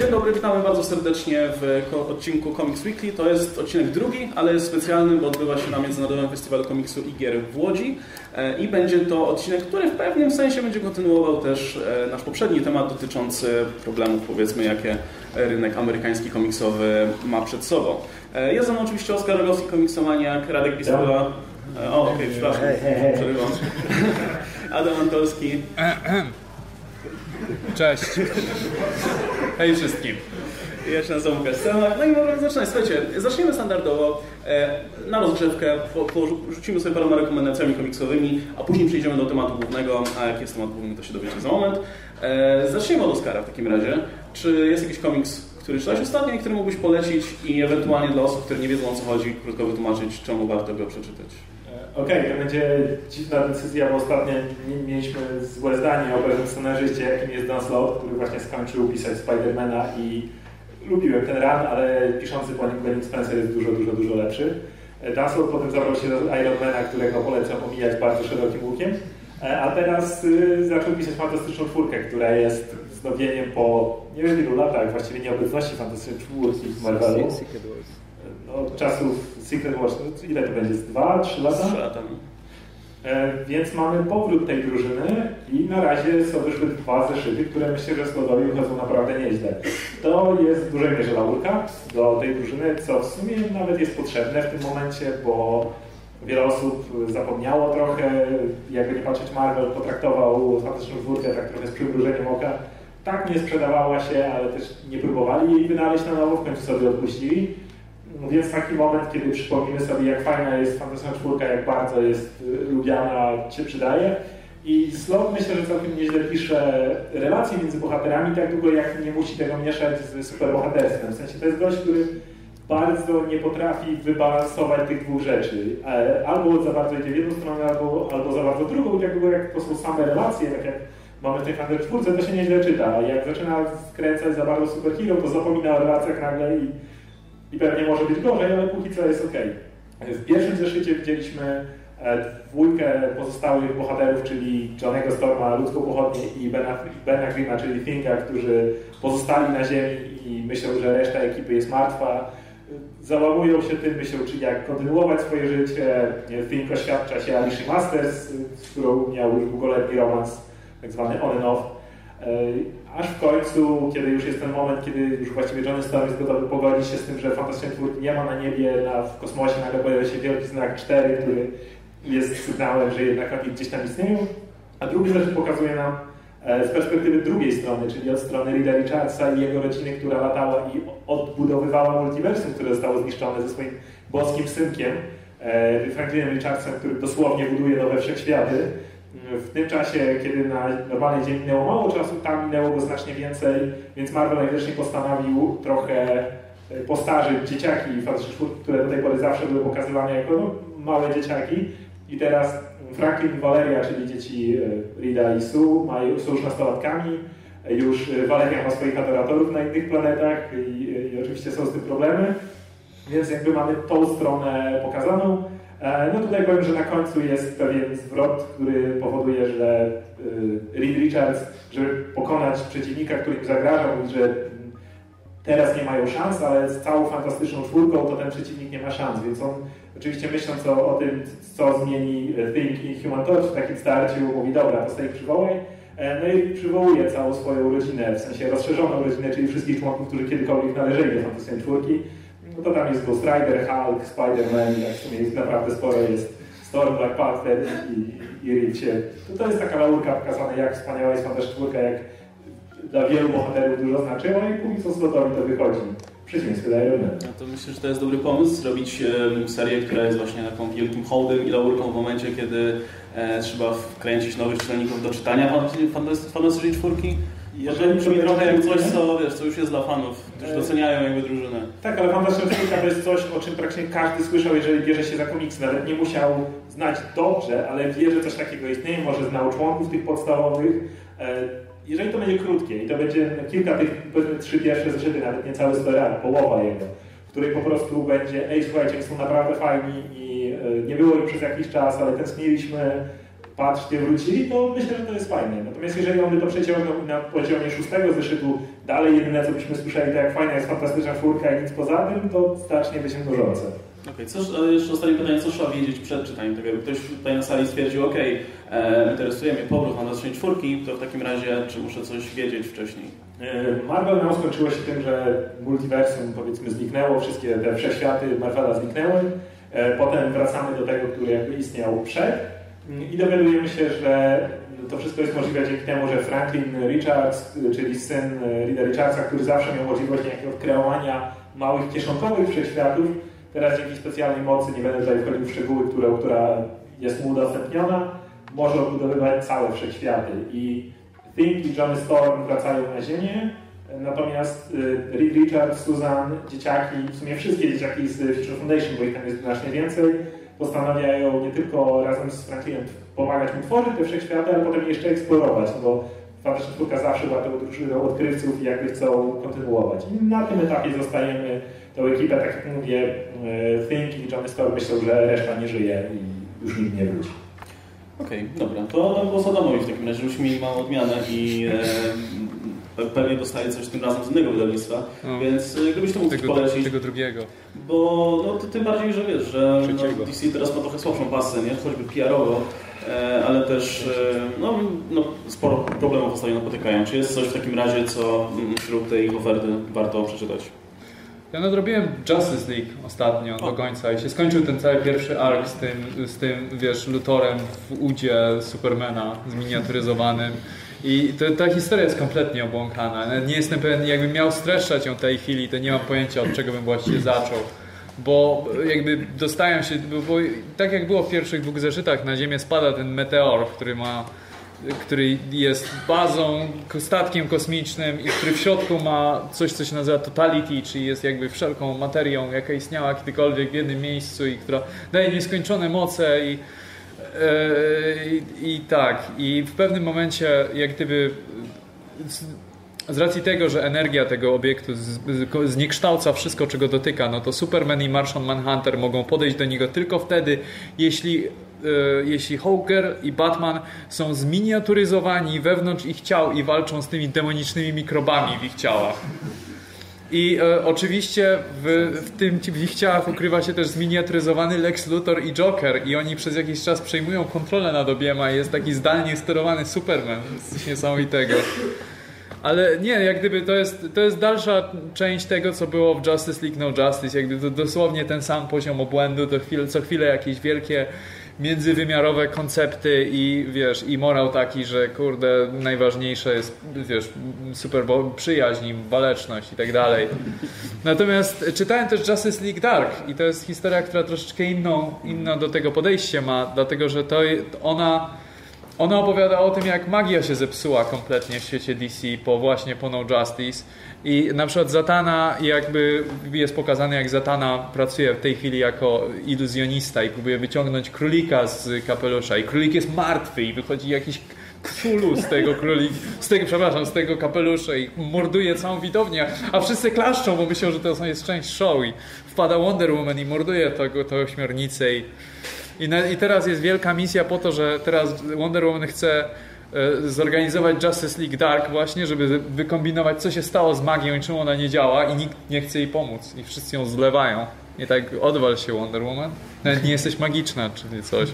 Dzień dobry, witamy bardzo serdecznie w odcinku Comics Weekly. To jest odcinek drugi, ale jest specjalny, bo odbywa się na Międzynarodowym Festiwalu Komiksu i Gier w Łodzi. E, I będzie to odcinek, który w pewnym sensie będzie kontynuował też e, nasz poprzedni temat dotyczący problemów, powiedzmy, jakie rynek amerykański komiksowy ma przed sobą. E, jest ze mną oczywiście Oskar Rogowski, komiksomaniak, Radek Pistola. O, okej, okay, przepraszam, przerywam. Adam Antolski. Cześć. Hej wszystkim. Ja się nazywam Łukasz No i możemy zaczynać. Słuchajcie, zaczniemy standardowo. E, na rozgrzewkę rzucimy sobie paroma rekomendacjami komiksowymi, a później przejdziemy do tematu głównego. A jaki jest temat główny, to się dowiecie za moment. E, zaczniemy od Oscara w takim razie. Czy jest jakiś komiks, który czytałeś ostatnio i który mógłbyś polecić i ewentualnie dla osób, które nie wiedzą o co chodzi, krótko wytłumaczyć, czemu warto go przeczytać? Okej, okay, to będzie dziwna decyzja, bo ostatnio mieliśmy złe zdanie o pewnym scenarzyście, jakim jest Dan Slott, który właśnie skończył pisać Spidermana i lubiłem ten run, ale piszący po nim Glenn Spencer jest dużo, dużo, dużo lepszy. Dan Slott potem zabrał się do Ironmana, którego polecam omijać bardzo szerokim łukiem, e, a teraz y, zaczął pisać Fantastyczną Czwórkę, która jest wznowieniem po nie wiem ilu latach, właściwie nieobecności Fantastycznej Czwórki w Marvelu od czasów Secret Wars, ile to będzie? Z dwa, trzy lata? Trzy lata. E, więc mamy powrót tej drużyny i na razie są wyszły dwa zeszyty, które myślę, że składowi wychodzą naprawdę nieźle. To jest w dużej mierze laurka do tej drużyny, co w sumie nawet jest potrzebne w tym momencie, bo wiele osób zapomniało trochę, jakby nie patrzeć Marvel, potraktował Fantastyczną Czwórkę tak trochę z przymrużeniem oka. Tak nie sprzedawała się, ale też nie próbowali jej wynaleźć na nowo, w końcu sobie odpuścili. No więc taki moment, kiedy przypomnimy sobie, jak fajna jest Fantastyczna Czwórka, jak bardzo jest y, lubiana, się przydaje. I Slot myślę, że całkiem nieźle pisze relacje między bohaterami, tak długo jak nie musi tego mieszać z superbohaterstwem. W sensie to jest gość, który bardzo nie potrafi wybalansować tych dwóch rzeczy. E, albo za bardzo idzie w jedną stronę, albo, albo za bardzo drugą. Tak długo jak to są same relacje, tak jak mamy w tej Fantastycznej Czwórce, to się nieźle czyta. Jak zaczyna skręcać za bardzo superhero, to zapomina o relacjach nagle i i pewnie może być gorzej, ale póki co jest ok. W pierwszym zeszycie widzieliśmy e, dwójkę pozostałych bohaterów, czyli Johnego Storma, ludzką pochodnię i Bena, Bena Grima, czyli Thinka, którzy pozostali na ziemi i myślą, że reszta ekipy jest martwa. Załamują się tym, myślą, czy jak kontynuować swoje życie. Think oświadcza się Alicia Masters, z którą miał już długoletni romans, tak zwany on and off. E, aż w końcu, kiedy już jest ten moment, kiedy już właściwie Johnny Storm jest gotowy pogodzić się z tym, że fantastycznej czwórki nie ma na niebie, na, w kosmosie nagle pojawia się wielki znak 4, który jest sygnałem, że jednak oni gdzieś tam istnieją. A drugi zresztą pokazuje nam e, z perspektywy drugiej strony, czyli od strony Rida Richardsa i jego rodziny, która latała i odbudowywała multiversum, które zostało zniszczone ze swoim boskim synkiem, e, Franklinem Richardsem, który dosłownie buduje nowe wszechświaty w tym czasie, kiedy na normalnej Ziemi minęło mało czasu, tam minęło go znacznie więcej, więc Marvel najwyżej postanowił trochę e, postarzyć dzieciaki Fantastyczne które do tej pory zawsze były pokazywane jako no, małe dzieciaki. I teraz Franklin i Valeria, czyli dzieci e, Rida i Sue, mają, są już nastolatkami. Już Valeria ma swoich adoratorów na innych planetach i, i oczywiście są z tym problemy. Więc jakby mamy tą stronę pokazaną. E, no tutaj powiem, że na końcu jest pewien zwrot, który powoduje, że e, Reed Richards, żeby pokonać przeciwnika, który im zagrażał, że teraz nie mają szans, ale z całą fantastyczną czwórką to ten przeciwnik nie ma szans, więc on oczywiście myśląc o, o tym, co zmieni Think i Human Torch w takim starciu, mówi dobra, to sobie przywołaj, e, no i przywołuje całą swoją rodzinę, w sensie rozszerzoną rodzinę, czyli wszystkich członków, którzy kiedykolwiek należeli do fantastycznej czwórki no to tam jest Ghost Rider, Hulk, Spider-Man, jak w sumie jest naprawdę sporo jest Storm, Black Panther i, i Reed to, to jest taka laurka pokazana, jak wspaniała jest Fantastyczna Czwórka, jak dla wielu bohaterów dużo znaczyła i póki co z gotowi to wychodzi. Przeciwieństwie do Iron No to myślę, że to jest dobry pomysł, zrobić um, serię, która jest właśnie taką wielkim hołdem i laurką w momencie, kiedy e, trzeba wkręcić nowych czytelników do czytania Fantastycznej Czwórki. Jeżeli brzmi trochę jak coś, co, wiesz, co już jest dla fanów, którzy doceniają jakby drużynę. Tak, ale Fantastyczna Czwórka to jest coś, o czym praktycznie każdy słyszał, jeżeli bierze się za komiks. Nawet nie musiał znać dobrze, ale wie, że coś takiego istnieje, może znał członków tych podstawowych. E, jeżeli to będzie krótkie i to będzie kilka tych, powiedzmy trzy pierwsze zeszyty, nawet nie cały story połowa jego, w której po prostu będzie, ej słuchajcie, są naprawdę fajni i e, nie było ich przez jakiś czas, ale tęskniliśmy, patrzcie, wrócili, to myślę, że to jest fajne. Natomiast jeżeli on by to przeciągnął na poziomie szóstego zeszytu, dalej jedyne co byśmy słyszeli, to jak fajna jest fantastyczna czwórka i nic poza tym, to być nużące. Okej, okay, jeszcze ostatnie pytanie, co trzeba wiedzieć przed czytaniem tego? Ktoś tutaj na sali stwierdził, ok, e, interesuje mnie powrót na zaczęcie czwórki, to w takim razie czy muszę coś wiedzieć wcześniej? E, Marvel Now skończyło się tym, że multiversum powiedzmy zniknęło, wszystkie te wszechświaty Marvela zniknęły. E, potem wracamy do tego, który jakby istniał przed i dowiadujemy się, że to wszystko jest możliwe dzięki temu, że Franklin Richards, czyli syn Rida Richardsa, który zawsze miał możliwość jakiego kreowania małych kieszonkowych wszechświatów, teraz dzięki specjalnej mocy, nie będę tutaj wchodził w szczegóły, które, która jest mu udostępniona, może odbudowywać całe wszechświaty. I Think i Johnny Storm wracają na Ziemię, natomiast y, Reed Richards, Susan, dzieciaki, w sumie wszystkie dzieciaki z Future Foundation, bo ich tam jest znacznie więcej, postanawiają nie tylko razem z Franklinem pomagać mu tworzyć te wszechświaty, ale potem jeszcze eksplorować, no bo Fantastyczna Czwórka zawsze była tą drużyną odkrywców i jakby chcą kontynuować. I na tym etapie zostajemy tą ekipę, tak jak mówię, e, Think i Johnny Storm myślą, że reszta nie żyje i już nikt nie wróci. Okej, okay, dobra. To głos Adamowi w takim razie, żebyśmy mieli małą odmianę i e, pewnie dostaje coś tym razem z innego wydawnictwa, no. więc e, gdybyś to mógł tego, polecić. Tego drugiego. Bo no, tym bardziej, że wiesz, że no, DC teraz ma trochę słabszą pasę, nie? choćby PR-owo, e, ale też e, no, no, sporo problemów ostatnio napotykają. Czy jest coś w takim razie, co wśród tej oferty warto przeczytać? Ja nadrobiłem Justice League ostatnio do końca i się skończył ten cały pierwszy ark z tym, z tym wiesz, Lutorem w udzie Supermana zminiaturyzowanym. I to, ta historia jest kompletnie obłąkana. Nie jestem pewien, jakbym miał streszczać ją tej chwili, to nie mam pojęcia od czego bym właściwie zaczął. Bo jakby dostają się, bo tak jak było w pierwszych dwóch zeszytach, na Ziemię spada ten meteor, który ma który jest bazą, statkiem kosmicznym i który w środku ma coś, co się nazywa totality, czyli jest jakby wszelką materią, jaka istniała kiedykolwiek w jednym miejscu i która daje nieskończone moce i, yy, i tak. I w pewnym momencie jak gdyby z racji tego, że energia tego obiektu zniekształca wszystko, czego dotyka, no to Superman i Martian Manhunter mogą podejść do niego tylko wtedy, jeśli E, jeśli Hawker i Batman są zminiaturyzowani wewnątrz ich ciał i walczą z tymi demonicznymi mikrobami w ich ciałach. I e, oczywiście w, w, tym w ich ciałach ukrywa się też zminiaturyzowany Lex Luthor i Joker i oni przez jakiś czas przejmują kontrolę nad obiema i jest taki zdalnie sterowany Superman. Coś niesamowitego. Ale nie, jak gdyby to jest, to jest dalsza część tego, co było w Justice League No Justice. Jak gdyby to dosłownie ten sam poziom obłędu, to chwilę, co chwilę jakieś wielkie międzywymiarowe koncepty i wiesz, i morał taki, że kurde, najważniejsze jest, wiesz, super przyjaźń, waleczność i tak dalej. Natomiast czytałem też Justice League Dark i to jest historia, która troszeczkę inną, inną do tego podejście ma, dlatego że to ona ona opowiada o tym, jak magia się zepsuła kompletnie w świecie DC po właśnie po No Justice. I na przykład Zatana jakby jest pokazane jak Zatana pracuje w tej chwili jako iluzjonista i próbuje wyciągnąć królika z kapelusza. I królik jest martwy i wychodzi jakiś Cthulhu z tego królika, z tego, przepraszam, z tego kapelusza i morduje całą widownię, a wszyscy klaszczą, bo myślą, że to jest część show i wpada Wonder Woman i morduje tego, to ośmiornicę i, i, na, i teraz jest wielka misja po to, że teraz Wonder Woman chce E, zorganizować Justice League Dark właśnie, żeby wykombinować, co się stało z magią i czemu ona nie działa i nikt nie chce jej pomóc i wszyscy ją zlewają. I tak odwal się Wonder Woman. Nawet nie jesteś magiczna, czy coś.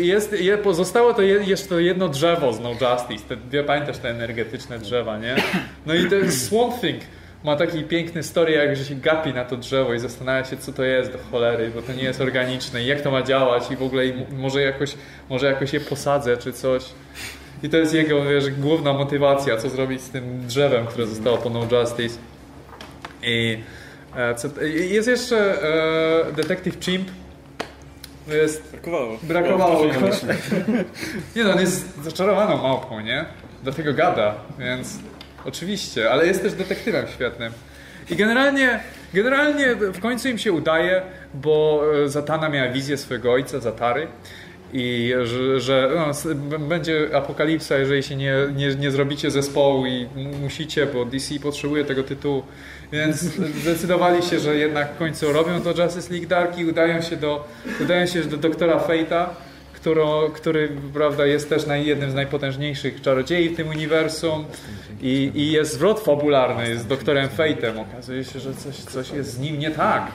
Jest, pozostało to jeszcze to jedno drzewo z No Justice. Te, pamiętasz te energetyczne drzewa, nie? No i jest Swamp Thing ma taki piękny story, jak że się gapi na to drzewo i zastanawia się, co to jest do cholery, bo to nie jest organiczne i jak to ma działać i w ogóle może jakoś, może jakoś je posadzę czy coś. I to jest jego wiesz, główna motywacja, co zrobić z tym drzewem, które zostało po No Justice. I e, co, jest jeszcze e, Detective Chimp. Jest, brakowało. Brakowało. nie no, on jest zaczarowaną małpą, nie? Do tego gada, więc Oczywiście, ale jest też detektywem świetnym. I generalnie, generalnie w końcu im się udaje, bo e, Zatana miała wizję swojego ojca, Zatary. I że, że no, będzie apokalipsa, jeżeli się nie, nie, nie zrobicie zespołu i musicie, bo DC potrzebuje tego tytułu. Więc zdecydowali się, że jednak w końcu robią to Justice League Dark i udają się do, udają się do doktora Fate'a którą, który prawda, jest też jednym z najpotężniejszych czarodziei w tym uniwersum i, i jest zwrot fabularny, jest doktorem Fate'em. Okazuje się, że coś, coś jest z nim nie tak.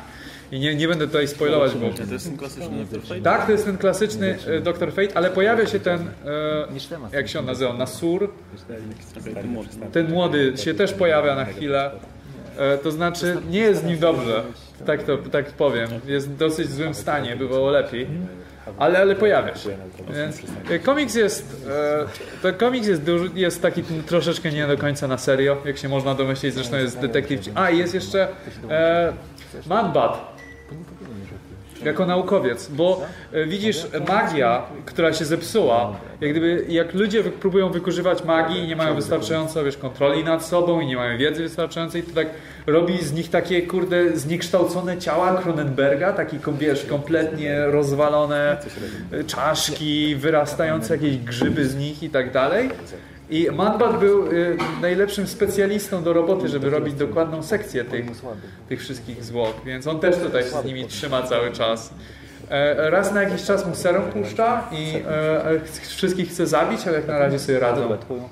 I nie, nie będę tutaj spoilować, bo... To jest ten klasyczny Dr. Fate? Tak, to jest ten klasyczny e, Dr. Fate, ale pojawia się ten, e, jak się on nazywa, Nasur. Ten młody się też pojawia na chwilę. E, to znaczy, nie jest z nim dobrze, tak to tak powiem. Jest w dosyć złym stanie, bywało lepiej. Ale, ale pojawia się. Więc e, komiks jest. E, to komiks jest, duży, jest taki troszeczkę nie do końca na serio, jak się można domyślić. Zresztą jest detektyw. A i jest jeszcze e, Man-Bat jako naukowiec, bo e, widzisz, magia, która się zepsuła, jak gdyby, jak ludzie próbują wykorzystywać magii i nie mają wystarczająco, wiesz, kontroli nad sobą i nie mają wiedzy wystarczającej, to tak robi z nich takie, kurde, zniekształcone ciała Cronenberga, taki, kom- wiesz, kompletnie rozwalone czaszki, wyrastające jakieś grzyby z nich i tak dalej. I Manbat był y, najlepszym specjalistą do roboty, żeby robić dokładną sekcję tych, tych wszystkich zwłok, więc on też tutaj się z nimi trzyma cały czas. E, Raz na jakiś czas mu serum puszcza i e, e, ch- wszystkich chce zabić, ale jak na razie sobie radzą.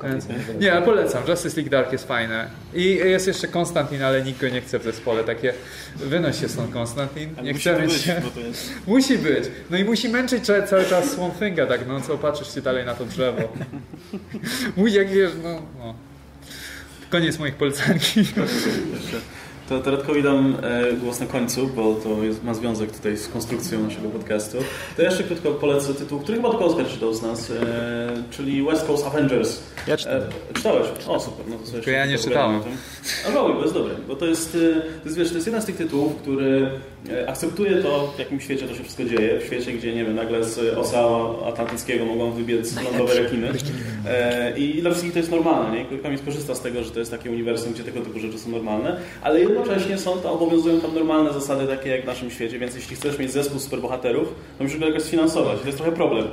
Więc, nie, ale polecam. Justice League Dark jest fajne. I jest jeszcze Konstantin, ale nikt go nie chce w zespole. Takie, wynoś się stąd Konstantin. Nie jest... Musi być. No i musi męczyć ca- cały czas Swamp Thinga, tak no co, patrzysz się dalej na to drzewo. Mój jak wiesz, no, no. Koniec moich polecanki. To Teretkowi dam e, głos na końcu, bo to jest, ma związek tutaj z konstrukcją naszego podcastu. To ja jeszcze krótko polecę tytuł, który chyba tylko Oskar czytał z nas, e, czyli West Coast Avengers. Ja czytałem. E, czytałeś? O, super. No to sobie ja nie czytałem. A żałuję, bo jest dobry, bo to jest, e, to jest, wiesz, to jest jeden z tych tytułów, który e, akceptuje to, w jakim świecie to się wszystko dzieje. W świecie, gdzie, nie wiem, nagle z Oceanu Atlantyckiego mogą wybiec lądowe rekiny. E, I dla wszystkich to jest normalne, nie? Komiks korzysta z tego, że to jest takie uniwersum, gdzie tego typu rzeczy są normalne, ale jednocześnie są to, obowiązują tam normalne zasady takie jak w naszym świecie, więc jeśli chcesz mieć zespół superbohaterów, to musisz go jakoś sfinansować. To jest trochę problem.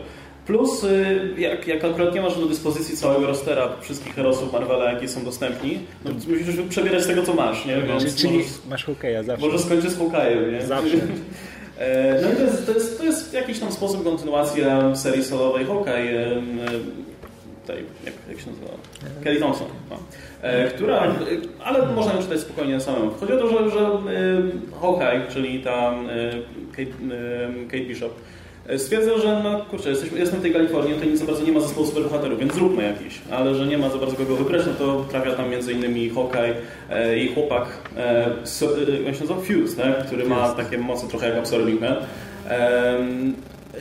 Plus, y, jak, jak akurat nie masz do dyspozycji całego rostera wszystkich herosów Marvela, jakie są dostępni, no to musisz przebierać z tego, co masz, nie? Więc Czyli możesz, masz Hokeja zawsze. może skończyć z Hawkeye'em, nie? Zawsze. E, No i to jest, to, jest, to jest jakiś tam sposób kontynuacja serii solowej Hawkeye, em, tej, jak, jak się nazywa? Kelly Thompson. No. E, która, e, ale można ją czytać spokojnie samemu. Chodzi o to, że, że em, Hawkeye, czyli ta Kate, Kate Bishop, e, stwierdza, że no kurczę, jesteśmy, jestem w tej Kalifornii, tutaj nic za bardzo nie ma zespołu superbohaterów, więc zróbmy jakiś. Ale że nie ma za bardzo kogo wybrać, no to trafia tam między innymi Hawkeye e, i chłopak, e, so, e, się nazywa? Fuse, tak? który ma takie moce trochę jak Absorbing Man.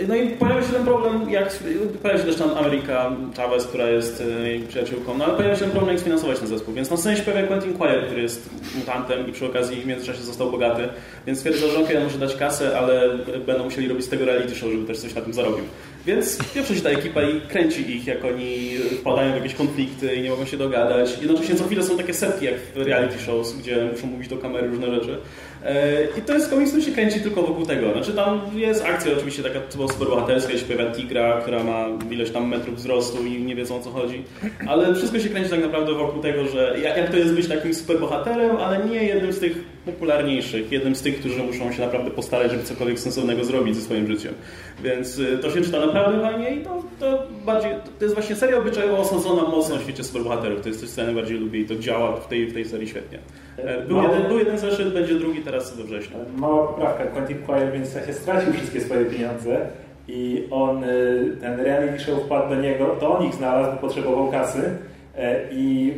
No i pojawia się ten problem, jak pojawia się też tam Ameryka Chavez, która jest e, jej przyjaciółką, no ale pojawia się ten problem, jak sfinansować ten zespół. Więc na scenie się pojawia Quentin Quire, który jest mutantem i przy okazji w międzyczasie został bogaty, więc stwierdza, że okej, on może dać kasę, ale będą musieli robić z tego reality show, żeby też coś na tym zarobił. Więc pierwszy się ta ekipa i kręci ich, jak oni wpadają w jakieś konflikty i nie mogą się dogadać. Jednocześnie co chwilę są takie setki, jak w reality shows, gdzie muszą mówić do kamery różne rzeczy. E, I to jest komiks, który się kręci tylko wokół tego. Znaczy tam jest akcja oczywiście taka typowo superbohaterska, gdzie się pojawia tigra, która ma ileś tam metrów wzrostu i nie wiedzą o co chodzi. Ale wszystko się kręci tak naprawdę wokół tego, że jak to jest być takim superbohaterem, ale nie jednym z tych popularniejszych, jednym z tych, którzy muszą się naprawdę postarać, żeby cokolwiek sensownego zrobić ze swoim życiem. Więc y, to się czyta naprawdę fajnie i to, to bardziej, to jest właśnie seria obyczajowo osadzona mocno w świecie superbohaterów. To jest coś, co ja najbardziej lubię i to działa w tej, w tej serii świetnie. E, Był jeden, był jeden zeszyt, będzie drugi teraz we wrześniu. Mała poprawka. Quentin Quire w międzyczasie stracił wszystkie swoje pieniądze i on, y, ten reality show wpadł do niego, to on ich znalazł, bo potrzebował kasy e, i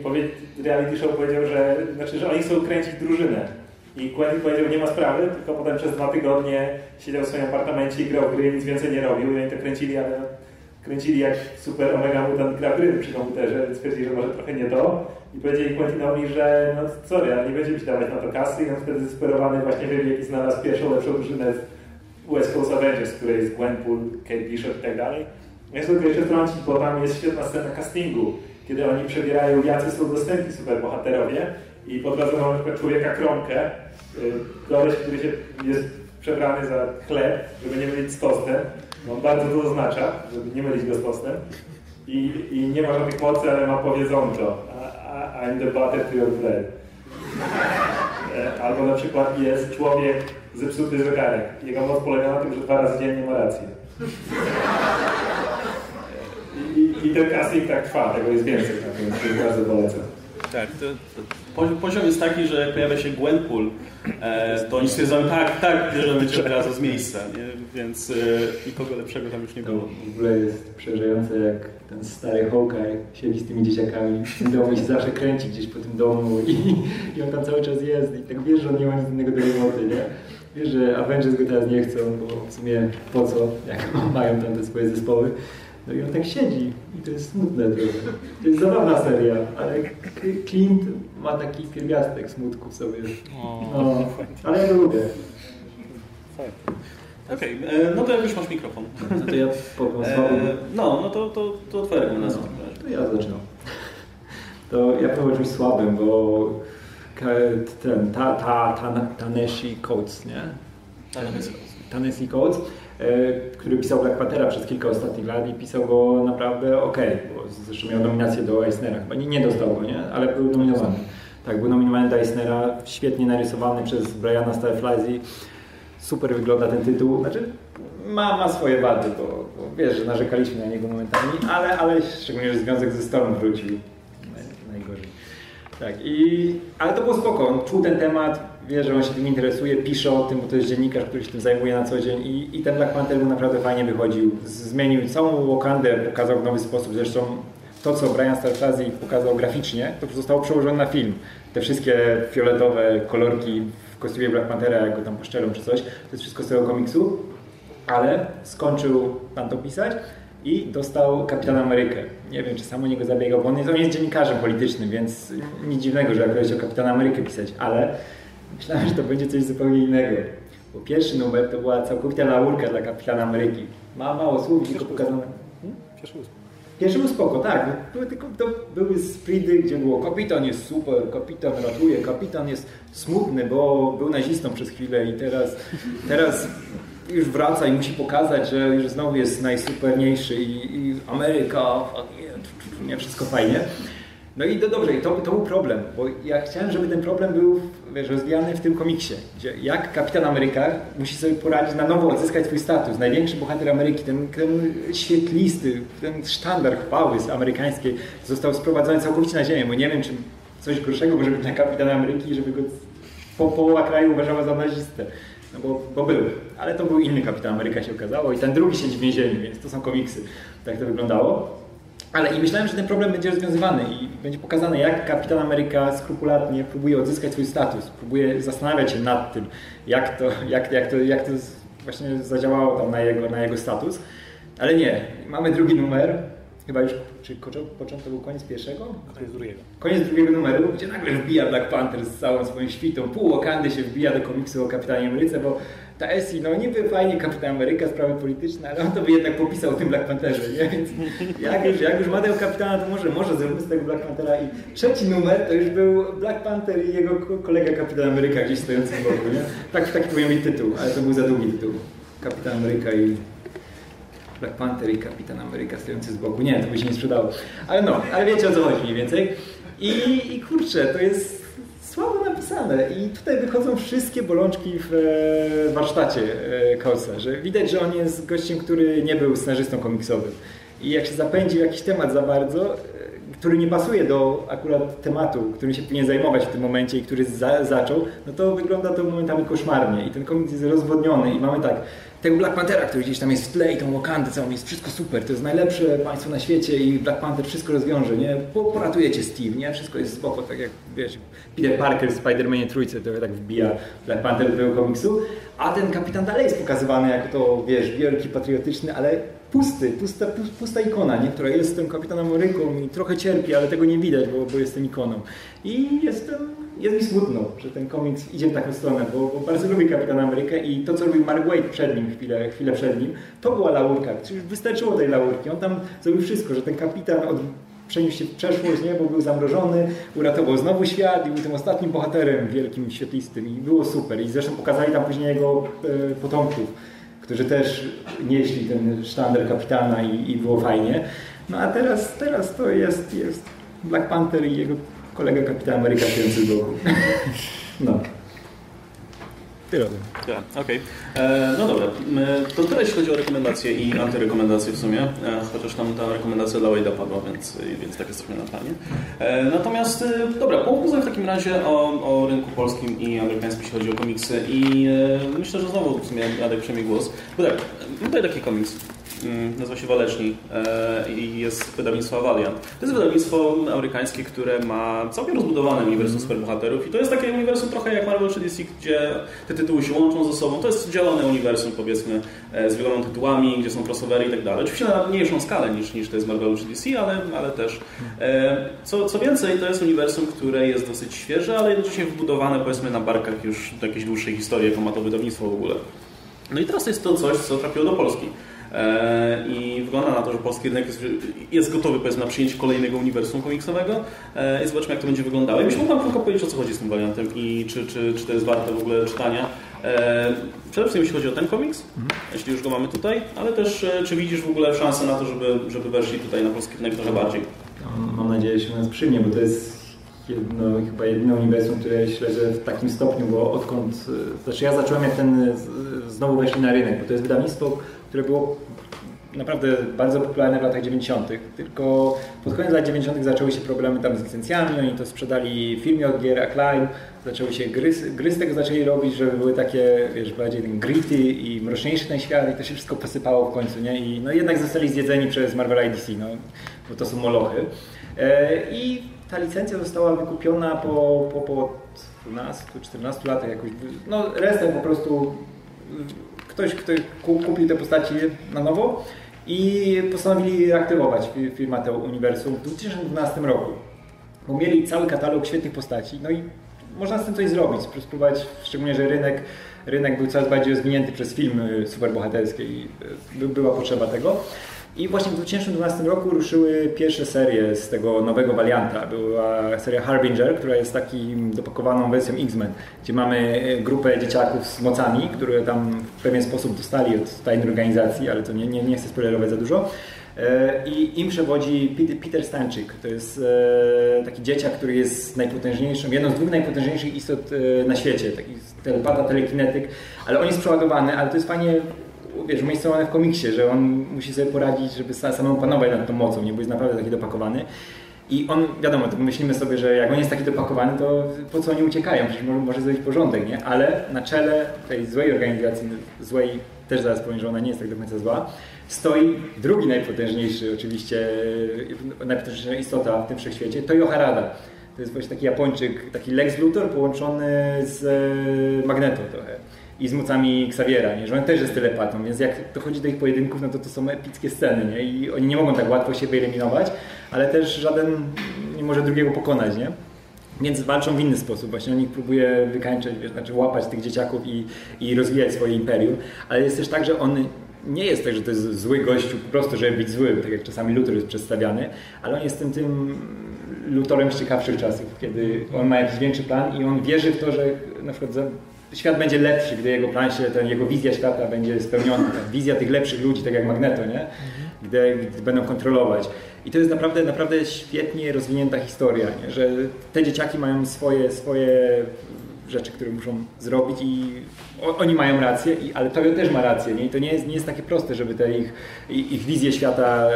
reality show powiedział, że, znaczy, że oni chcą kręcić drużynę. I Quentin powiedział, nie ma sprawy, tylko potem przez dwa tygodnie siedział w swoim apartamencie i grał gry, nic więcej nie robił i oni to kręcili, ale kręcili jak super Omega Mutant gra gry przy komputerze, więc stwierdzili, że może trochę nie to. I powiedzieli Quentinowi, że no sorry, ale nie będziemy ci dawać na to kasy i on wtedy zdesperowany właśnie wybiegł i znalazł pierwszą lepszą drużynę w West Coast Avengers, w której jest Gwenpool, Kate Bishop i tak dalej. Ja chcę tylko jeszcze wtrącić, bo tam jest świetna scena castingu, kiedy oni przebierają, jacy są dostępni superbohaterowie i po drodze mamy człowieka kromkę, y, koleś, który się jest przebrany za chleb, żeby nie mylić z tostem. On bardzo to oznacza, żeby nie mylić go z tostem. I, I nie ma żadnych mocy, ale ma powiedzonko. I'm the butter to your bread. E, Albo na przykład jest człowiek zepsuty zegarek. Jego moc polega na tym, że dwa razy dziennie ma rację. I, I, ten casting tak trwa, tego jest więcej, tak więc bardzo polecam. Tak, to, to, poziom jest taki, że jak pojawia się Gwenpool, e, to oni stwierdzają, tak, tak, bierzemy cię od razu z miejsca, nie? więc e, nikogo lepszego tam już nie było. w ogóle jest przerażające, jak ten stary Hawkeye siedzi z tymi dzieciakami w tym domu i się zawsze kręci gdzieś po tym domu i, i on tam cały czas jest i tak wiesz, że on nie ma nic innego do roboty, nie? Wiesz, że Avengers go teraz nie chcą, bo w sumie po co, jak mają tam te swoje zespoły. No i on tak siedzi i to jest smutne trochę. To jest zabawna seria, ale Clint ma taki pierwiastek smutku w sobie. No, ale ja go lubię. Okej, okay, e, no to jak już masz mikrofon. No to ja powiem e, No, no to, to, to twoja rekomendacja. No, to ja zaczynam. To ja powiem czymś słabym, bo ten, ta, ta, ta, Taneshi Coates, nie? Taneshi Coates który pisał Black Panthera przez kilka ostatnich lat i pisał go naprawdę ok, bo zresztą miał nominację do Eisnera, chyba nie, nie dostał go, nie? ale był nominowany. Tak, był nominowany do Eisnera, świetnie narysowany przez Briana Starflizy. Super wygląda ten tytuł. Znaczy, ma, ma swoje wady, bo, bo wiesz, że narzekaliśmy na niego momentami, ale, ale szczególnie, że związek ze Storm wrócił. Najgorzej. Tak, i, ale to było spoko. On czuł ten temat, wie, że on się tym interesuje, pisze o tym, bo to jest dziennikarz, który się tym zajmuje na co dzień i, i ten Black Panther był naprawdę fajnie wychodził. Zmienił całą Wakandę, pokazał w nowy sposób. Zresztą to, co Brian Starflazy pokazał graficznie, to zostało przełożone na film. Te wszystkie fioletowe kolorki w kostiumie Black Panthera, jak go tam poszczelą czy coś, to jest wszystko z tego komiksu, ale skończył pan to pisać i dostał Kapitan Amerykę. Nie wiem, czy sam o niego zabiegał, bo on jest, on jest dziennikarzem politycznym, więc nic dziwnego, że akurat chciał Kapitan Amerykę pisać, ale myślałem, że to będzie coś zupełnie innego. Bo pierwszy numer to była całkowita laurka dla Kapitana Ameryki. Ma mało słów, tylko pokazane. Hmm? Pierwszy był spoko, tak. Były, tylko, to były spridy, gdzie było kapitan jest super, kapitan ratuje, kapitan jest smutny, bo był nazistą przez chwilę i teraz, teraz już wraca i musi pokazać, że już znowu jest najsuperniejszy i, i Ameryka, nie, wszystko fajnie. No i to dobrze, to, to był problem, bo ja chciałem, żeby ten problem był wiesz, rozwijany w tym komiksie, gdzie jak Kapitan Ameryka musi sobie poradzić na nowo odzyskać swój status. Największy bohater Ameryki, ten, ten świetlisty, ten sztandar chwały amerykańskiej został sprowadzony całkowicie na ziemię, bo nie wiem, czy coś gorszego może być na Kapitana Ameryki, żeby go po, połowa kraju uważała za nazistę. No bo, bo był, ale to był inny Kapitan Ameryka się okazało i ten drugi siedzi w więzieniu, więc to są komiksy. Tak to wyglądało. Ale i myślałem, że ten problem będzie rozwiązywany i będzie pokazane, jak Kapitan Ameryka skrupulatnie próbuje odzyskać swój status, próbuje zastanawiać się nad tym, jak to, jak, jak to, jak to właśnie zadziałało tam na jego, na jego status. Ale nie, mamy drugi numer, chyba już, czy początek był koniec pierwszego? Koniec drugiego. Koniec drugiego numeru, gdzie nagle wbija Black Panther z całą swoją świtą, pół Wakandy się wbija do komiksu o Kapitanie Ameryce, bo ta no niby fajnie Kapitan Ameryka, sprawy polityczne, ale on to by jednak popisał o tym Black Pantherze, nie? Więc jak już, jak już ma tego kapitana, to może, może zróbmy z tego Black Panthera i trzeci numer to już był Black Panther i jego kolega Kapitan Ameryka gdzieś stojący z boku, nie? Tak, taki powinien być tytuł, ale to był za długi tytuł. Kapitan Ameryka i Black Panther i Kapitan Ameryka stojący z boku. Nie, to by się nie sprzedało. Ale no, ale wiecie o co chodzi mniej więcej. I, i kurczę, to jest słabo napisane. I tutaj wychodzą wszystkie bolączki w e, warsztacie Kausa, że widać, że on jest gościem, który nie był scenarzystą komiksowym. I jak się zapędzi jakiś temat za bardzo, e, który nie pasuje do akurat tematu, którym się powinien zajmować w tym momencie i który za, zaczął, no to wygląda to momentami koszmarnie. I ten komiks jest rozwodniony. I mamy tak, tego Black Panthera, który gdzieś tam jest w tle i tą Wakandę całą, jest wszystko super, to jest najlepsze państwo na świecie i Black Panther wszystko rozwiąże, nie? Poratujecie Steve, nie? Wszystko jest spoko, tak jak, wiesz, Peter Parker w Spider-Manie trójce, to tak wbija Black Panther do tego komiksu, a ten kapitan dalej jest pokazywany jako to, wiesz, wielki, patriotyczny, ale pusty, pusta, pusta ikona, nie? która jest tym kapitanem Ameryką i trochę cierpi, ale tego nie widać, bo, bo jestem ikoną. I jestem, jest mi smutno, że ten komiks idzie w taką stronę, bo, bo bardzo lubię Kapitana Amerykę i to, co robił Mark Waid przed nim, chwilę, chwilę przed nim, to była laurka. Już wystarczyło tej laurki. On tam zrobił wszystko, że ten kapitan od przeniósł się w przeszłość, nie? bo był zamrożony, uratował znowu świat i był tym ostatnim bohaterem wielkim, świetlistym i było super. I zresztą pokazali tam później jego e, potomków którzy też nieśli ten sztandar kapitana i, i było fajnie. No a teraz, teraz to jest, jest Black Panther i jego kolega kapitan Ameryka boku. No. Tyle. Tak, okej. Okay. No dobra, to tyle jeśli chodzi o rekomendacje i antyrekomendacje w sumie, e, chociaż tam ta rekomendacja dla Wade'a padła, więc, więc tak jesteśmy na planie. E, natomiast, e, dobra, pomówmy w takim razie o, o rynku polskim i amerykańskim, jeśli chodzi o komiksy i myślę, że znowu w sumie Jadek przejmie głos. Bo tak, tutaj taki komiks, nazywa się Waleczni e, i jest wydawnictwo Valiant. To jest wydawnictwo amerykańskie, które ma całkiem rozbudowane uniwersum mm. superbohaterów i to jest takie uniwersum trochę jak Marvel czy DC, gdzie te tytuły się łączą ze sobą. To jest dzielone uniwersum powiedzmy e, z wieloma tytułami, gdzie są crossovery i tak dalej. Oczywiście na mniejszą skalę niż, niż to jest Marvel czy DC, ale, ale też. E, co, co więcej, to jest uniwersum, które jest dosyć świeże, ale jednocześnie wbudowane powiedzmy na barkach już do jakiejś dłuższej historii, jaką ma to wydawnictwo w ogóle. No i teraz jest to coś, co trafiło do Polski. E, i wygląda na to, że polski rynek jest, jest gotowy powiedzmy, na przyjęcie kolejnego uniwersum komiksowego e, i zobaczmy jak to będzie wyglądało. I myślę, że tylko powiedzieć o co chodzi z tym wariantem i czy, czy, czy to jest warte w ogóle czytania. E, przede wszystkim jeśli chodzi o ten komiks, mhm. jeśli już go mamy tutaj, ale też czy widzisz w ogóle szansę na to, żeby, żeby weszli tutaj na polski rynek trochę bardziej? No, mam nadzieję, że się nas przyjmie, bo to jest jedno, chyba jedyne uniwersum, które śledzę w takim stopniu, bo odkąd, znaczy ja zacząłem jak ten znowu weszli na rynek, bo to jest wydawnictwo, które było naprawdę bardzo popularne w latach 90., tylko pod koniec lat 90. zaczęły się problemy tam z licencjami, oni to sprzedali firmie od gier Acclaim, zaczęły się gry, gry z tego zaczęli robić, żeby były takie, wiesz, bardziej gritty i mroczniejszy ten świat i to się wszystko posypało w końcu, nie? I no jednak zostali zjedzeni przez Marvel i no, bo to są molochy. E, I ta licencja została wykupiona po, po, po 12-14 latach jakoś, no resztę po prostu ktoś, kto kupił te postaci na nowo i postanowili reaktywować firma tego uniwersum w 2012 roku. Bo mieli cały katalog świetnych postaci, no i można z tym coś zrobić, spróbować, szczególnie, że rynek, rynek był coraz bardziej rozwinięty przez filmy superbohaterskie i e, była potrzeba tego. I właśnie w 2012 roku ruszyły pierwsze serie z tego nowego warianta. Była seria Harbinger, która jest takim dopakowaną wersją X-Men, gdzie mamy e, grupę dzieciaków z mocami, które tam w pewien sposób dostali od tajnej organizacji, ale to nie, nie, nie chcę spoilerować za dużo. E, I im przewodzi Peter Stanczyk. To jest e, taki dzieciak, który jest najpotężniejszym, jedną z dwóch najpotężniejszych istot na świecie. Taki telepata, telekinetyk, ale on jest przeładowany, ale to jest fajnie wiesz, umiejscowione w komiksie, że on musi sobie poradzić, żeby samemu panować nad tą mocą, nie? bo jest naprawdę taki dopakowany. I on, wiadomo, to myślimy sobie, że jak on jest taki dopakowany, to po co oni uciekają? Przecież może, może zrobić porządek, nie? Ale na czele tej złej organizacji, złej, też zaraz powiem, że ona nie jest tak do końca zła, stoi drugi najpotężniejszy oczywiście, najpotężniejsza istota w tym wszechświecie, to Harada. To jest właśnie taki Japończyk, taki Lex Luthor połączony z Magneto trochę i z mocami Xaviera, nie? że on też jest telepatą, więc jak dochodzi do ich pojedynków, no to to są epickie sceny nie? i oni nie mogą tak łatwo się wyeliminować, ale też żaden nie może drugiego pokonać, nie? Więc walczą w inny sposób. Właśnie on ich próbuje wykańczać, znaczy łapać tych dzieciaków i, i rozwijać swoje imperium, ale jest też tak, że on nie jest tak, że to jest zły gościu po prostu, żeby być zły, tak jak czasami Luthor jest przedstawiany, ale on jest tym, tym Luthorem z ciekawszych czasów, kiedy on ma jakiś większy plan i on wierzy w to, że na przykład świat będzie lepszy, gdy jego plan się, ten, jego wizja świata będzie spełniona. Wizja tych lepszych ludzi, tak jak Magneto, nie? Gdy, gdy będą kontrolować. I to jest naprawdę, naprawdę świetnie rozwinięta historia, nie? że te dzieciaki mają swoje, swoje rzeczy, które muszą zrobić i oni mają rację, ale to też ma rację. Nie? I to nie jest, nie jest takie proste, żeby te ich, ich wizje świata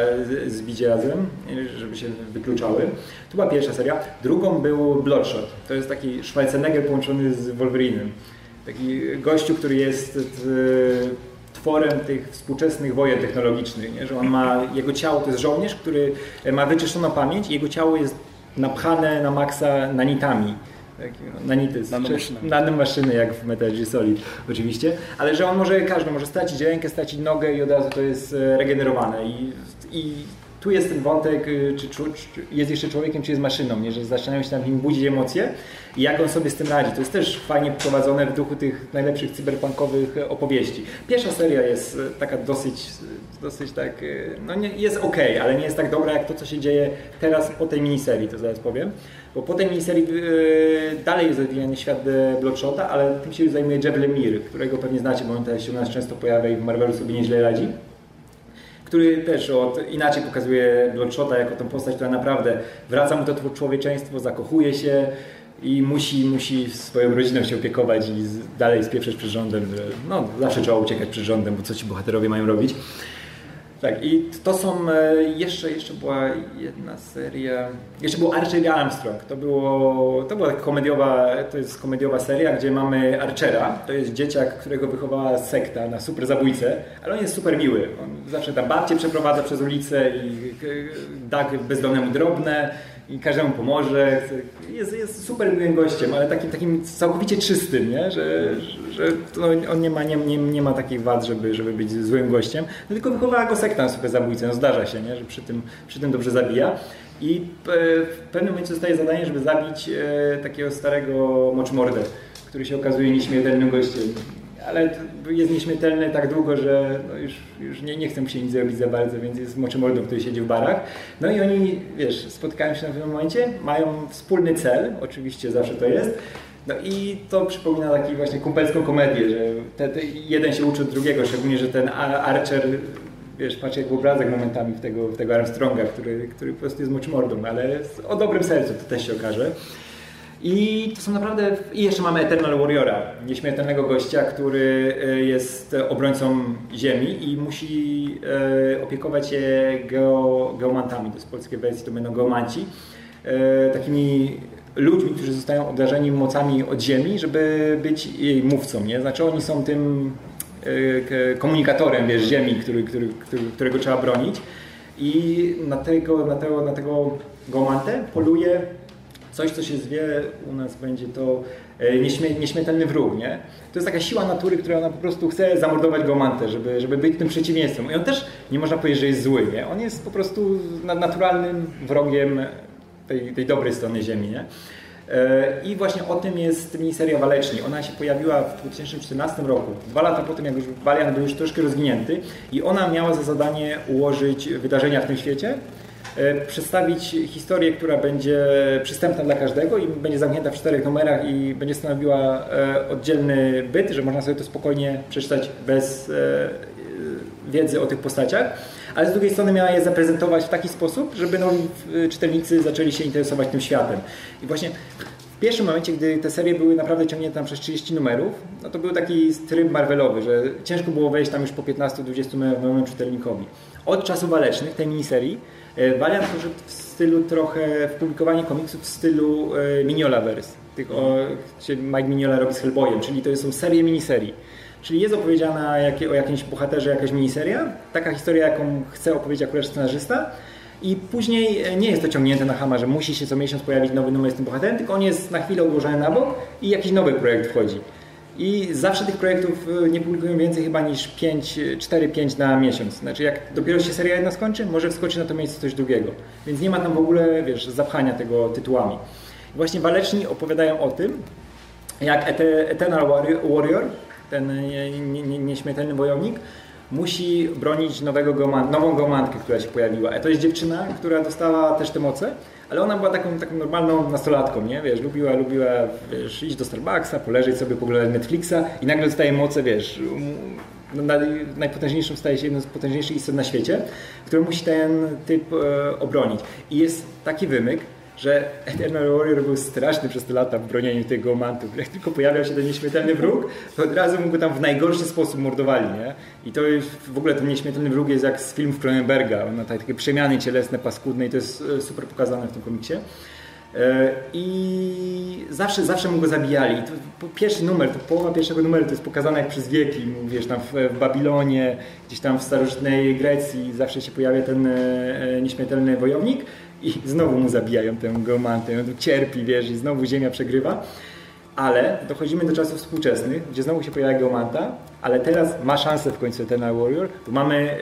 zbić razem, żeby się wykluczały. To była pierwsza seria. Drugą był Bloodshot. To jest taki Schwarzenegger połączony z Wolverinem. Taki gościu, który jest e, tworem tych współczesnych wojen technologicznych, nie? że on ma, jego ciało to jest żołnierz, który ma wyczyszczoną pamięć i jego ciało jest napchane na maksa nanitami. No, nanity, nanomaszyny jak w Metal Gear Solid oczywiście, ale że on może, każdy może stracić rękę, stracić nogę i od razu to jest e, regenerowane i, i tu jest ten wątek, y, czy, czy, jest jeszcze człowiekiem, czy jest maszyną, nie? że zaczynają się tam nim budzić emocje i jak on sobie z tym radzi. To jest też fajnie prowadzone w duchu tych najlepszych cyberpunkowych opowieści. Pierwsza seria jest y, taka dosyć, y, dosyć tak, no nie, jest ok, ale nie jest tak dobra jak to, co się dzieje teraz po tej miniserii, to zaraz powiem. Bo po tej miniserii dalej jest rozwijany świat Bloodshota, ale tym się zajmuje Jeff Lemire, którego pewnie znacie, bo on też się u nas często pojawia i w Marvelu sobie nieźle radzi który też od, inaczej pokazuje Bloodshota jako tą postać, która naprawdę wraca mu to człowieczeństwo, zakochuje się, i musi, musi swoją rodziną się opiekować i dalej spieprzeć przed rządem, że no, zawsze trzeba uciekać przed rządem, bo co ci bohaterowie mają robić. Tak, i to są, e, jeszcze, jeszcze była jedna seria, jeszcze był Archer Armstrong, to, było, to była komediowa, to jest komediowa seria, gdzie mamy Archera, to jest dzieciak, którego wychowała sekta na super zabójcę, ale on jest super miły, on zawsze tam babcie przeprowadza przez ulicę i da bezdomnemu drobne, i każdemu pomoże. Jest, jest super gościem, ale takim, takim całkowicie czystym, nie? że, że on nie ma, nie, nie, nie ma takich wad, żeby, żeby być złym gościem. No tylko wychowała go sekta super zabójcę. No zdarza się, nie? że przy tym, przy tym dobrze zabija. I w pewnym momencie dostaje zadanie, żeby zabić e, takiego starego moczmordę, który się okazuje nieśmiertelnym gościem ale jest nieśmiertelny tak długo, że no już, już nie, nie chcę się nic zrobić za bardzo, więc jest moczymordą, który siedzi w barach. No i oni, wiesz, spotkają się na pewnym momencie, mają wspólny cel, oczywiście zawsze to jest, no i to przypomina taki właśnie kumpelską komedię, że te, te jeden się uczy od drugiego, szczególnie, że ten Archer wiesz, patrzę jak obrazek momentami w tego, w tego Armstronga, który, który po prostu jest moczmordą, ale o dobrym sercu to też się okaże. I to są naprawdę. I jeszcze mamy Eternal Warriora, nieśmiertelnego gościa, który e, jest obrońcą Ziemi i musi e, opiekować się geo, geomantami. To jest polskie wersji, to będą geomanci. E, takimi ludźmi, którzy zostają obdarzeni mocami od Ziemi, żeby być jej mówcą. Nie? Znaczy oni są tym komunikatorem wiesz, Ziemi, który, który, którego trzeba bronić. I na tego, na tego, na tego geomantę poluje coś, co się zwie, u nas będzie to e, nieśmie, nieśmiertelny wróg, nie? To jest taka siła natury, która ona po prostu chce zamordować Gomantę, żeby, żeby być tym przeciwieństwem. I on też nie można powiedzieć, że jest zły, nie? On jest po prostu naturalnym wrogiem tej, tej dobrej strony Ziemi, nie? E, I właśnie o tym jest miniseria Waleczni. Ona się pojawiła w 2014 roku, dwa lata po tym, jak już Walian był już troszkę rozwinięty i ona miała za zadanie ułożyć wydarzenia w tym świecie przedstawić historię, która będzie przystępna dla każdego i będzie zamknięta w czterech numerach i będzie stanowiła e, oddzielny byt, że można sobie to spokojnie przeczytać bez e, wiedzy o tych postaciach, ale z drugiej strony miała je zaprezentować w taki sposób, żeby nowi czytelnicy zaczęli się interesować tym światem. I właśnie w pierwszym momencie, gdy te serie były naprawdę ciągnięte tam przez 30 numerów, no to był taki tryb Marvelowy, że ciężko było wejść tam już po 15-20 numerów nowemu czytelnikowi. Od czasów walecznych, tej miniserii, E, poszedł w stylu trochę, w publikowanie komiksów w stylu e, Mignolaverse, tych, o, Mike Mignola robi z Hellboyem, czyli to są serie miniserii. Czyli jest opowiedziana o jakimś bohaterze jakaś miniseria, taka historia, jaką chce opowiedzieć akurat scenarzysta, i później e, nie jest to ciągnięte na hama, że musi się co miesiąc pojawić nowy numer z tym bohaterem, tylko on jest na chwilę ułożony na bok i jakiś nowy projekt wchodzi. I zawsze tych projektów e, nie publikują więcej chyba niż 5, 4-5 na miesiąc. Znaczy jak dopiero się seria jedna skończy, może wskoczy na to miejsce coś drugiego. Więc nie ma tam w ogóle, wiesz, zapchania tego tytułami. Właśnie waleczni opowiadają o tym, jak Eternal Warrior, ten nieśmiertelny wojownik, musi bronić nowego nową gomantkę, która się pojawiła. A to jest dziewczyna, która dostała też te moce, ale ona była taką, taką normalną nastolatką, nie? Wiesz, lubiła, lubiła wiesz, iść do Starbucksa, poleżeć sobie, poglądać Netflixa i nagle dostaje moce, wiesz, no, najpotężniejszym staje się jedną z potężniejszych istot na świecie, który musi ten typ e, obronić. I jest taki wymyk, że Eternal Warrior był straszny przez te lata w bronieniu tego mantu. Jak tylko pojawiał się ten nieśmiertelny wróg, to od razu mu go tam w najgorszy sposób mordowali. Nie? I to w ogóle ten nieśmiertelny wróg jest jak z filmów Cronenberga. On ma takie przemiany cielesne, paskudne i to jest e, super pokazane w tym komiksie. E, I zawsze, zawsze mu go zabijali. Pierwszy numer, to połowa pierwszego numeru to jest pokazane jak przez wieki. Wiesz, tam w, w Babilonie, gdzieś tam w starożytnej Grecji zawsze się pojawia ten e, nieśmiertelny wojownik i znowu mu zabijają tę geomantę. On cierpi, wiesz, i znowu ziemia przegrywa. Ale dochodzimy do czasów współczesnych, gdzie znowu się pojawia geomanta, ale teraz ma szansę w końcu Eternal Warrior, bo mamy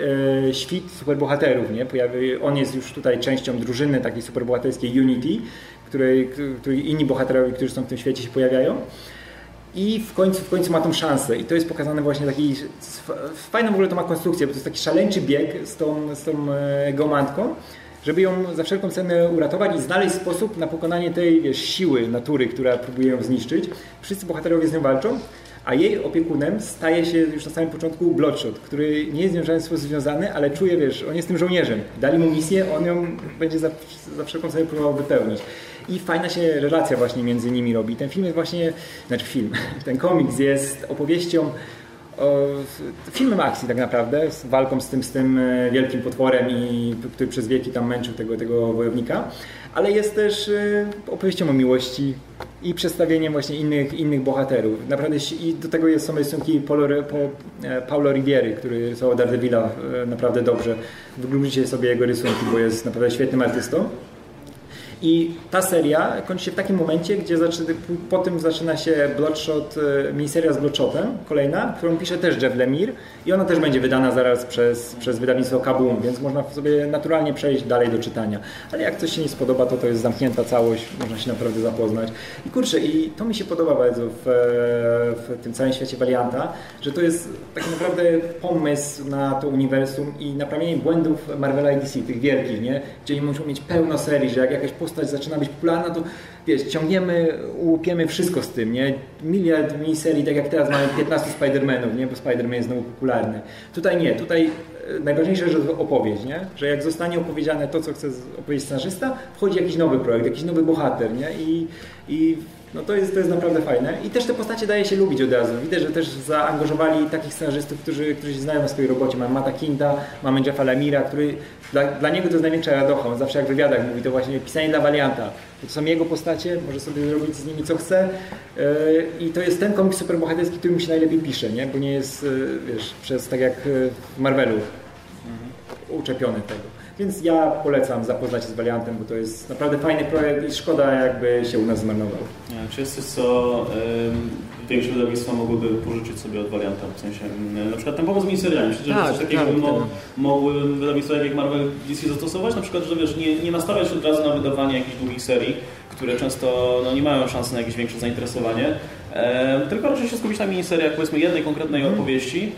e, świt superbohaterów, nie? Pojawi, on jest już tutaj częścią drużyny takiej superbohaterskiej Unity, której, której inni bohaterowie, którzy są w tym świecie się pojawiają. I w końcu, w końcu ma tą szansę. I to jest pokazane właśnie taki. Fajną w ogóle to ma konstrukcję, bo to jest taki szaleńczy bieg z tą, z tą e, geomantką żeby ją za wszelką cenę uratować i znaleźć sposób na pokonanie tej wiesz, siły natury, która próbuje ją zniszczyć. Wszyscy bohaterowie z nią walczą, a jej opiekunem staje się już na samym początku Bloodshot, który nie jest z nią w żaden sposób związany, ale czuje, wiesz, on jest tym żołnierzem. Dali mu misję, on ją będzie za, za wszelką cenę próbował wypełnić. I fajna się relacja właśnie między nimi robi. Ten film jest właśnie, znaczy film, ten komiks jest opowieścią filmem akcji tak naprawdę, z walką z tym, z tym e, wielkim potworem, i, który przez wieki tam męczył tego, tego wojownika, ale jest też e, opowieścią o miłości i przedstawieniem właśnie innych, innych bohaterów. Naprawdę i do tego są rysunki Paulo, e, Paulo Rivieri, który rysował Daredevila naprawdę dobrze. Wyglubicie sobie jego rysunki, bo jest naprawdę świetnym artystą. I ta seria kończy się w takim momencie, gdzie zaczyna, po tym zaczyna się Bloodshot, e, miniseria z Bloodshotem, kolejna, którą pisze też Jeff Lemire i ona też będzie wydana zaraz przez, przez wydawnictwo Kaboom, więc można sobie naturalnie przejść dalej do czytania. Ale jak coś się nie spodoba, to to jest zamknięta całość, można się naprawdę zapoznać. I kurczę, i to mi się podoba bardzo w, w tym całym świecie Valianta, że to jest tak naprawdę pomysł na to uniwersum i naprawienie błędów Marvela i DC, tych wielkich, nie? Gdzie oni muszą mieć pełno serii, że jak jakaś postać zaczyna być popularna, to wiesz, ciągniemy, łupiemy wszystko z tym, nie? Miliard miniserii, tak jak teraz mamy 15 Spider-Manów, nie? Bo Spider-Man jest znowu popularny. Tutaj nie, tutaj e, najważniejsze, że opowieść, nie? Że jak zostanie opowiedziane to, co chce opowiedzieć scenarzysta, wchodzi jakiś nowy projekt, jakiś nowy bohater, nie? I, i no to jest, to jest naprawdę fajne. I też te postacie daje się lubić od razu. Widzę, że też zaangażowali takich scenarzystów, którzy, którzy się znają na swojej robocie. Mamy Mata Kinta, mamy Jeffa Lemira, który dla, dla niego to jest największa radocha. On zawsze jak w wywiadach mówi to właśnie pisanie dla Valianta. To są jego postacie, może sobie zrobić z nimi co chce. Yy, I to jest ten komiks superbohaterski, który mi się najlepiej pisze, nie? bo nie jest, yy, wiesz, przez tak jak w Marvelu uczepiony tego. Więc ja polecam zapoznać się z Valiantem, bo to jest naprawdę fajny projekt i szkoda jakby się u nas zmarnował. Czy jest coś, co y, większe wydawnictwa mogłyby pożyczyć sobie od Valianta? W sensie, y, na przykład ten pomysł z miniseriami. Że tak, coś takiego tak, mo, mogły wydawnictwa jak Marvel DC zastosować? Na przykład, że wiesz, nie, nie nastawiać od razu na wydawanie jakichś długich serii, które często no, nie mają szansy na jakieś większe zainteresowanie, y, tylko raczej się skupić na miniseriach, powiedzmy, jednej konkretnej mm. opowieści,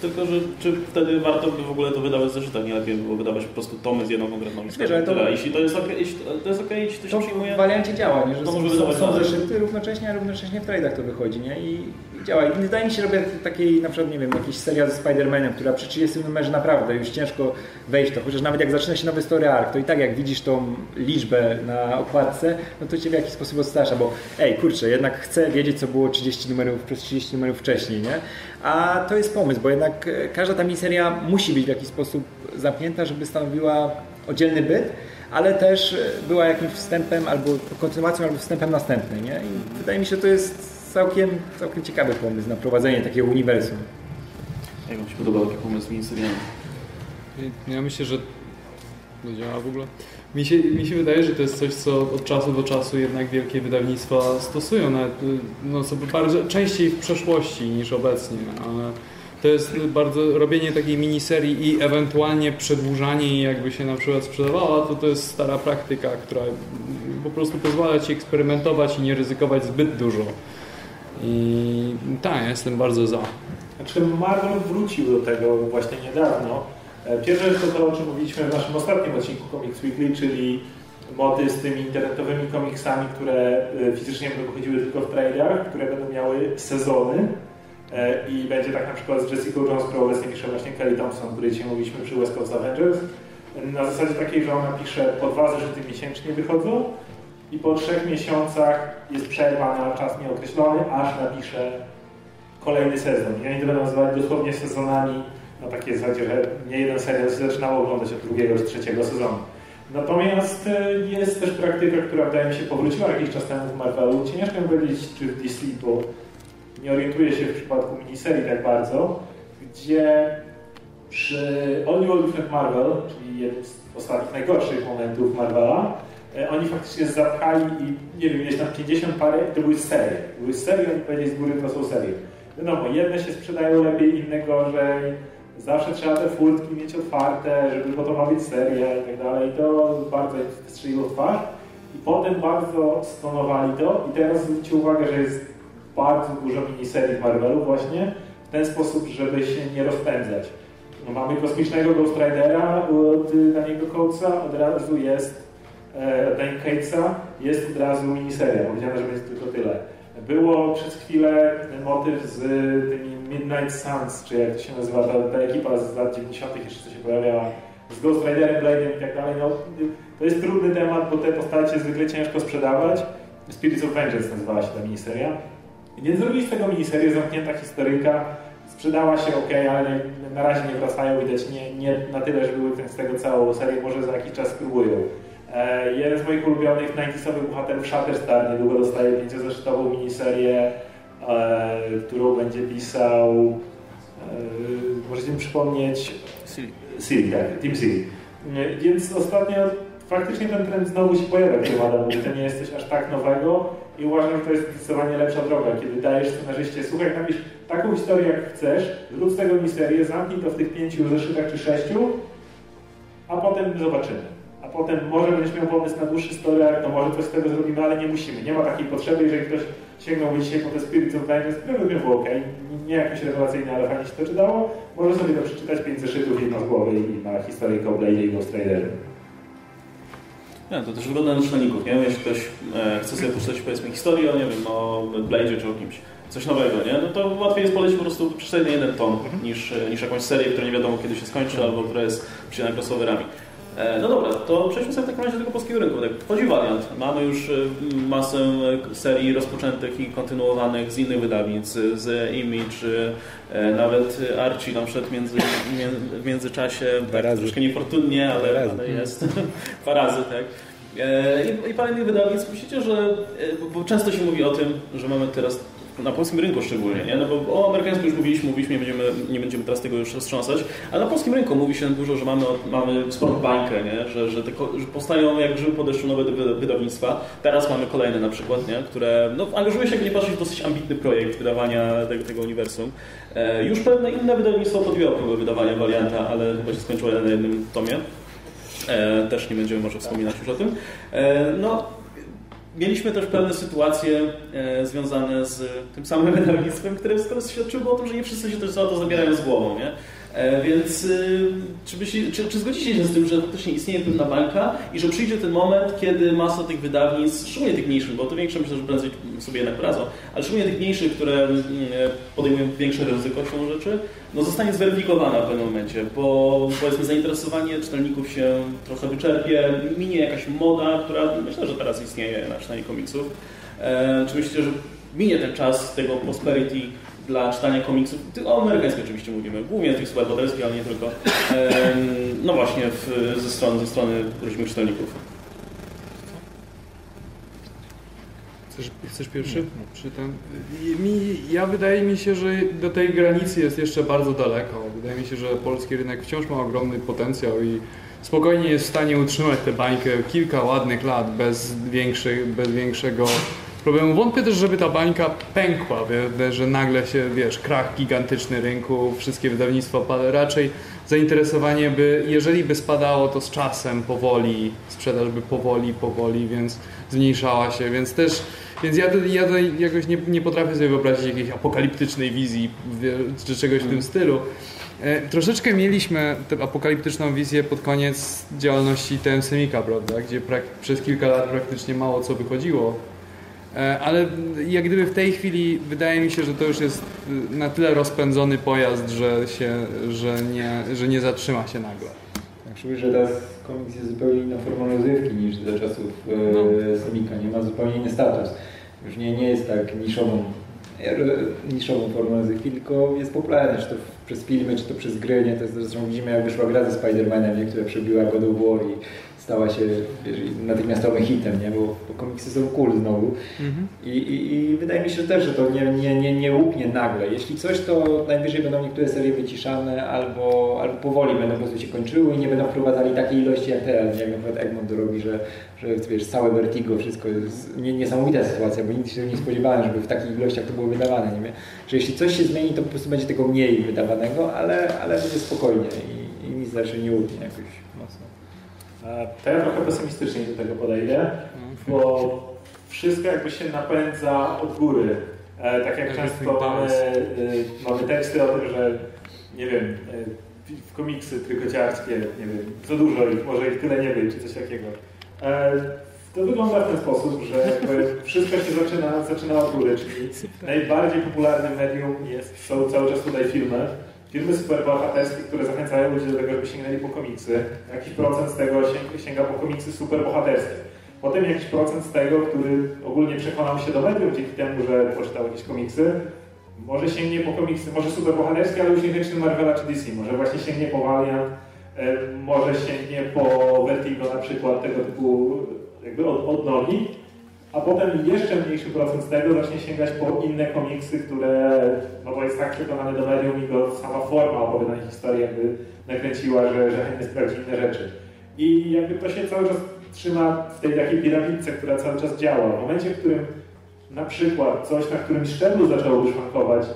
tylko, że czy wtedy warto by w ogóle to wydawać zeszytem, nie lepiej było wydawać po prostu tomy z jedną konkretną historią. To, jeśli to jest ok, jeśli to jest ok, jeśli to się to przyjmuje... w wariancie działa, nie? że to są, są, są zeszyty równocześnie, a równocześnie w trade'ach to wychodzi, nie? I, i działa. I wydaje mi się, że takiej na przykład, nie wiem, jakiś seria ze Spider-Manem, która przy 30 numerze naprawdę już ciężko wejść to, chociaż nawet jak zaczyna się nowy story arc, to i tak jak widzisz tą liczbę na okładce, no to cię w jakiś sposób odstrasza, bo ej, kurczę, jednak chcę wiedzieć, co było 30 numerów przez 30 numerów wcześniej, nie? A to jest pomysł, bo jednak e, każda ta miniseria musi być w jakiś sposób zamknięta, żeby stanowiła oddzielny byt, ale też e, była jakimś wstępem albo kontynuacją, albo wstępem następny. Nie? I wydaje mi się, że to jest całkiem, całkiem ciekawy pomysł na prowadzenie takiego uniwersum. Jak Wam się podobał taki pomysł z miniseriami? Ja myślę, że to działa w ogóle. Mi się, mi się wydaje, że to jest coś, co od czasu do czasu jednak wielkie wydawnictwa stosują, nawet no, sobie bardzo częściej w przeszłości niż obecnie, ale to jest bardzo robienie takiej miniserii i ewentualnie przedłużanie jej jakby się na przykład sprzedawała, to to jest stara praktyka, która po prostu pozwala Ci eksperymentować i nie ryzykować zbyt dużo. I tak, ja jestem bardzo za. Znaczy Marvel wrócił do tego właśnie niedawno pierwsza rzecz to to, o czym mówiliśmy w naszym ostatnim odcinku Comics Weekly, czyli mody z tymi internetowymi komiksami, które e, fizycznie będą wychodziły tylko w trailerach, które będą miały sezony e, i będzie tak na przykład z Jessica Jones, którą obecnie pisze właśnie Kelly Thompson, której dzisiaj mówiliśmy przy West Coast Avengers, na zasadzie takiej, że ona pisze po dwa zeszyty miesięcznie wychodzą i po trzech miesiącach jest przerwa na czas nieokreślony, aż napisze kolejny sezon. I oni to będą nazywali dosłownie sezonami na takiej zasadzie, że nie jeden serial się zaczynało oglądać od drugiego czy trzeciego sezonu. Natomiast e, jest też praktyka, która wydaje mi się powróciła jakiś czas temu w Marvelu. Ciężko mi powiedzieć, czy w DC, bo nie orientuję się w przypadku miniserii tak bardzo, gdzie przy All New Different Marvel, czyli jednym z ostatnich najgorszych momentów Marvela, e, oni faktycznie zapchali i nie wiem, gdzieś tam 50 parę, to były serie. Były serie, oni powiedzieli z góry, to są serie. Wiadomo, jedne się sprzedają lepiej, inne gorzej zawsze trzeba te furtki mieć otwarte, żeby, bo to ma być seria i tak dalej. To bardzo strzeliło twarz. I potem bardzo stonowali to i teraz zwróćcie uwagę, że jest bardzo dużo miniserii w Marvelu właśnie w ten sposób, żeby się nie rozpędzać. No, mamy kosmicznego Ghost Ridera od Daniego Coatesa, od razu jest e, Dan Catesa, jest od razu miniseria, powiedziane, że będzie tylko tyle. Było przez chwilę motyw z tymi Midnight Suns, czy jak to się nazywa, ta, ta ekipa z lat 90. jeszcze się pojawiała, z Ghost Riderem, Blade'em i tak dalej. No, to jest trudny temat, bo te postacie zwykle ciężko sprzedawać. Spirits of Vengeance nazywała się ta miniseria. Więc zrobili z tego miniserię, zamknięta historyjka. Sprzedała się ok, ale na razie nie wracają, widać nie, nie na tyle, żeby wykręcić z tego całą serię, może za jakiś czas spróbują. E, jeden z moich ulubionych 90 bohaterów Shatterstar niedługo dostaje pięciozeszytową miniserię, którą będzie pisał e, możecie mi przypomnieć Siri. Siri, tak, Team Siri. E, Więc ostatnio faktycznie ten trend znowu się pojawia Adamu, to nie jest coś aż tak nowego i uważam, że to jest zdecydowanie lepsza droga, kiedy dajesz scenarzyście, słuchaj, napisz taką historię jak chcesz, zrób z tego misterię, zamknij to w tych pięciu zeszytach czy sześciu, a potem zobaczymy. A potem może będziesz miał pomysł na dłuższy story to może coś z tego zrobimy, ale nie musimy. Nie ma takiej potrzeby, jeżeli ktoś sięgnął dzisiaj po te Spirits of Vengeance, które lubię było ok, nie jakieś rewelacyjne, ale fajnie się to czytało, może sobie to przeczytać pięć zeszytów, jedno z głowy i na historię Blade'a i Ghost Rider. Nie, to też wygląda na czytelników, nie? Jeśli ktoś e, chce sobie poczytać powiedzmy historię, o, nie wiem, o Blade'zie czy o kimś, coś nowego, nie? No to łatwiej jest polecić po prostu przeczytać jeden tom, niż, e, niż jakąś serię, która nie wiadomo kiedy się skończy, albo która jest przyjęta crossoverami. E, no dobra, to przejdźmy sobie w takim razie do tego polskiego rynku. Tak, wchodzi Valiant. Mamy już e, masę serii rozpoczętych i kontynuowanych z innych wydawnictw, z Image, e, nawet Archie nam wszedł między, mię- w międzyczasie, tak, razy. troszkę niefortunnie, ale, ale jest. Dwa razy, tak. E, I, I parę innych wydawnictw. Myślicie, że, e, bo często się mówi o tym, że mamy teraz na polskim rynku szczególnie, nie? No bo o amerykańskim już mówiliśmy, mówiliśmy, nie będziemy, nie będziemy teraz tego już roztrząsać, ale na polskim rynku mówi się dużo, że mamy, mamy sporą bańkę, nie? Że, że, te, że powstają jak grzyby po deszczu nowe wy- wydawnictwa. Teraz mamy kolejne na przykład, nie? które no, angażuje się, jakby nie patrzeć, w dosyć ambitny projekt wydawania tego, tego uniwersum. E, już pewne inne wydawnictwo podjęło próbę wydawania Valianta, ale chyba się skończyło na jednym tomie. E, też nie będziemy może wspominać już o tym. E, no, mieliśmy też pewne sytuacje e, związane z tym samym wydawnictwem, które skoro świadczyło o tym, że nie wszyscy się też za to zabierają z głową, nie? E, więc y, czy, się, czy, czy zgodzicie się z tym, że faktycznie istnieje pewna bańka i że przyjdzie ten moment, kiedy masa tych wydawnictw, szczególnie tych mniejszych, bo to większe myślę, że prędzej sobie jednak poradzą, ale szczególnie tych mniejszych, które mm, podejmują większe ryzyko siłą rzeczy, no zostanie zweryfikowana w pewnym momencie, bo powiedzmy zainteresowanie czytelników się trochę wyczerpie, minie jakaś moda, która myślę, że teraz istnieje na czytanie komiksów. E, czy myślicie, że minie ten czas tego prosperity dla czytania komiksów, o amerykańskich oczywiście mówimy, głównie tych superbohaterskich, ale nie tylko, no właśnie w, ze, strony, ze strony różnych czytelników. Chcesz, chcesz pierwszy? Czy ten? Mi, ja wydaje mi się, że do tej granicy jest jeszcze bardzo daleko. Wydaje mi się, że polski rynek wciąż ma ogromny potencjał i spokojnie jest w stanie utrzymać tę bańkę kilka ładnych lat bez, bez większego problemu. Wątpię też, żeby ta bańka pękła, wie, że nagle się, wiesz, krach gigantyczny rynku, wszystkie wydawnictwa pada. Raczej zainteresowanie by, jeżeli by spadało, to z czasem powoli, sprzedaż by powoli, powoli, więc zmniejszała się, więc też więc ja, ja jakoś nie, nie potrafię sobie wyobrazić jakiejś apokaliptycznej wizji czy czegoś w tym stylu. E, troszeczkę mieliśmy tę apokaliptyczną wizję pod koniec działalności TM Semika, prawda, gdzie przez kilka lat praktycznie mało co wychodziło. E, ale jak gdyby w tej chwili wydaje mi się, że to już jest y, na tyle rozpędzony pojazd, że, się, że, nie, że nie zatrzyma się nagle. Tak, szczególnie, że teraz komiks jest zupełnie inną formą rozrywki niż za czasów e, No. Semika. Nie ma zupełnie inny status. Już nie, nie jest tak niszową, e, niszową formą rozrywki, tylko jest popularny, czy to przez filmy, czy to przez gry. Nie? To jest, zresztą widzimy, jak wyszła gra ze Spider-Manem, nie? która przebiła God of War i stała się wiesz, natychmiastowym hitem, nie? Bo, bo komiksy są cool znowu. I, i, I wydaje mi się też, że to nie, nie, nie, nie łupnie nagle. Jeśli coś, to najwyżej będą niektóre serie wyciszane albo, albo powoli będą po prostu się kończyły i nie będą wprowadzali takiej ilości jak teraz, jak na przykład Egmont robi, że, że wiesz, całe Vertigo, wszystko jest nie, niesamowita sytuacja, bo nigdy się nie spodziewałem, żeby w takich ilościach to było wydawane. Nie? Że jeśli coś się zmieni, to po prostu będzie tego mniej wydawanego, ale, ale będzie spokojnie i, i nic raczej nie łupnie jakoś To ja trochę pesymistycznie do tego podejdę, bo wszystko jakby się napędza od góry. E, Tak jak często mamy, e, mamy teksty o tym, że nie wiem, e, w komiksy trykociarskie, nie wiem, za dużo ich, może ich tyle nie być, czy coś takiego. E, To wygląda w ten sposób, że wszystko się zaczyna, zaczyna od góry, czyli najbardziej popularnym medium jest, są cały czas tutaj filmy. Filmy superbohaterskie, które zachęcają ludzi do tego, żeby sięgnęli po komiksy. Jakiś procent z tego sięga po komiksy superbohaterskie. Potem jakiś procent z tego, który ogólnie przekonał się do medium dzięki temu, że poczytał jakieś komiksy, może sięgnie po komiksy, może superbohaterskie, ale już niekoniecznie Marvela czy DC. Może właśnie sięgnie po Valiant, e, może sięgnie po Vertigo na przykład, tego typu jakby od, od a potem jeszcze mniejszy procent z tego zacznie sięgać po inne komiksy, które, no bo jest tak przekonany do medium i go sama forma opowiadanej historii jakby nakręciła, że, że chętnie sprawdzi inne rzeczy. I jakby to się cały czas trzyma w tej takiej piramidce, która cały czas działa. W momencie, w którym na przykład coś na którymś szczeblu zaczęłoby szwankować,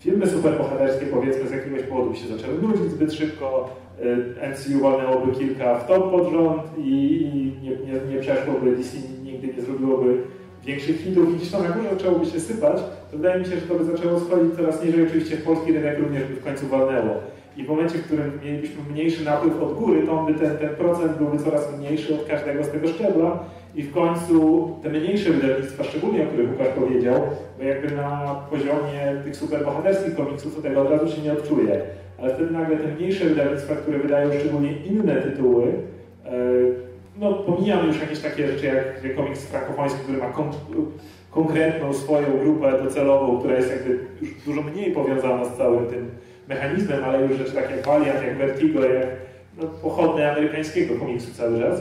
filmy superbohaterskie powiedzmy z jakiegoś powodu się zaczęły nudzić zbyt szybko, y, MCU walnęłoby kilka w top pod rząd i nie, nie, nie przeszłoby, DC nigdy nie zrobiłoby większych hitów. I gdzieś to na górze zaczęłoby się sypać, to wydaje mi się, że to by zaczęło schodzić coraz niżej, oczywiście polski rynek również by w końcu walnęło. I w momencie, w którym mielibyśmy mniejszy napływ od góry, to by ten, ten procent byłby coraz mniejszy od każdego z tego szczebla. I w końcu te mniejsze wydawnictwa, szczególnie o których Łukasz powiedział, bo jakby na poziomie tych superbohaterskich komiksów to tego od razu się nie odczuje, ale wtedy nagle te mniejsze wydawnictwa, które wydają szczególnie inne tytuły, e, no pomijam już jakieś takie rzeczy jak komiks frankofoński, który ma kon konkretną swoją grupę docelową, która jest jakby już dużo mniej powiązana z całym tym mechanizmem, ale już rzeczy takie jak Valiant, jak Vertigo, jak no, pochodne amerykańskiego komiksu cały czas,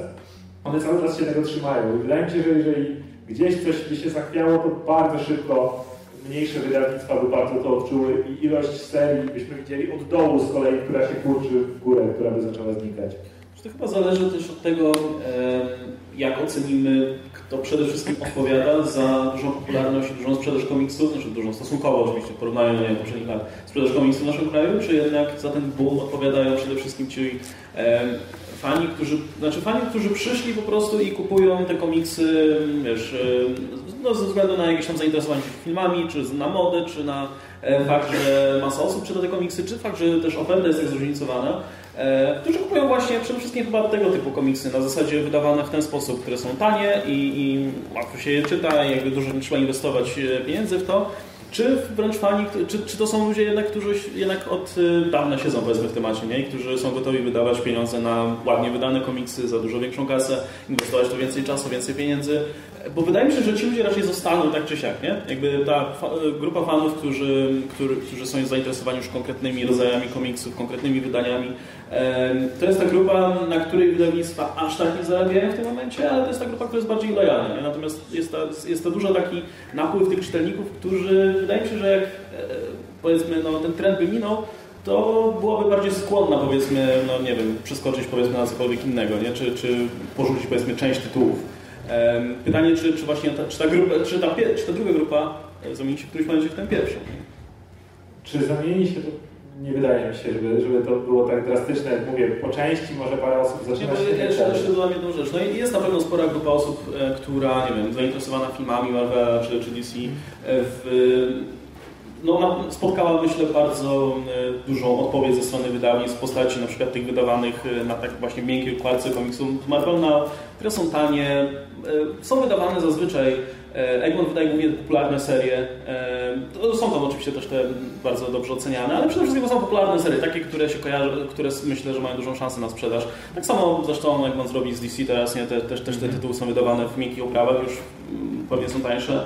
one cały czas się tego trzymają. I wydaje mi się, że jeżeli gdzieś coś by się zachwiało, to bardzo szybko mniejsze wydawnictwa by bardzo to odczuły i ilość serii byśmy widzieli od dołu z kolei, która się kurczy w górę, która by zaczęła znikać. To chyba zależy też od tego, jak ocenimy, kto przede wszystkim odpowiada za dużą popularność dużą sprzedaż komiksów, znaczy dużą stosunkowo oczywiście w porównaniu do poprzednich lat, sprzedaż komiksów w naszym kraju, czy jednak za ten boom odpowiadają przede wszystkim ci fani, którzy, znaczy fani, którzy przyszli po prostu i kupują te komiksy, wiesz, no, ze względu na jakieś tam zainteresowanie filmami, czy na modę, czy na e, fakt, że masa osób czyta te komiksy, czy fakt, że też oferta jest tak zróżnicowana, e, którzy kupują właśnie przede wszystkim chyba tego typu komiksy, na zasadzie wydawane w ten sposób, które są tanie i, i łatwo się je czyta i jakby dużo nie trzeba inwestować e, pieniędzy w to, czy wręcz fani, czy, czy to są ludzie jednak, którzy jednak od dawna siedzą powiedzmy w temacie, nie? I którzy są gotowi wydawać pieniądze na ładnie wydane komiksy, za dużo większą kasę, inwestować tu więcej czasu, więcej pieniędzy, bo wydaje mi się, że ci ludzie raczej zostaną tak czy siak, nie? Jakby ta grupa fanów, którzy, którzy, którzy są zainteresowani już konkretnymi rodzajami komiksów, konkretnymi wydaniami, to jest ta grupa, na której wydawnictwa aż tak nie zarabiają w tym momencie, ale to jest ta grupa, która jest bardziej lojalna. Nie? Natomiast jest to, jest to dużo taki napływ tych czytelników, którzy wydaje mi się, że jak e, powiedzmy no, ten trend by minął, to byłaby bardziej skłonna, powiedzmy, no nie wiem, przeskoczyć powiedzmy na cokolwiek innego, nie? Czy, czy porzucić powiedzmy część tytułów. Pytanie, czy, czy właśnie ta, czy ta, grupa, czy ta, czy ta druga grupa e, zamieni się w którymś momencie w tę pierwszą? Czy zamieni się to nie wydaje mi się, żeby, żeby to było tak drastyczne. Jak mówię, po części może parę osób zaczyna się... Nie, jeszcze, jeszcze dodam jedną rzecz. No i jest na pewno spora grupa osób, e, która, nie wiem, zainteresowana filmami Marvela czy, czy DC, e, w, no, spotkała, myślę, bardzo dużą odpowiedź ze strony wydawnictw w postaci na przykład tych wydawanych na tak właśnie miękkiej układce komiksów Marvela, które są tanie, są wydawane zazwyczaj E, Egmont wydaje głównie popularne serie. E, są tam oczywiście też te bardzo dobrze oceniane, ale przede wszystkim są popularne serie, takie, które się kojarzą, które myślę, że mają dużą szansę na sprzedaż. Tak samo zresztą Egmont zrobi z DC teraz, nie? Te, też, też te tytuły są wydawane w miękkich oprawach, już mm, pewnie są tańsze.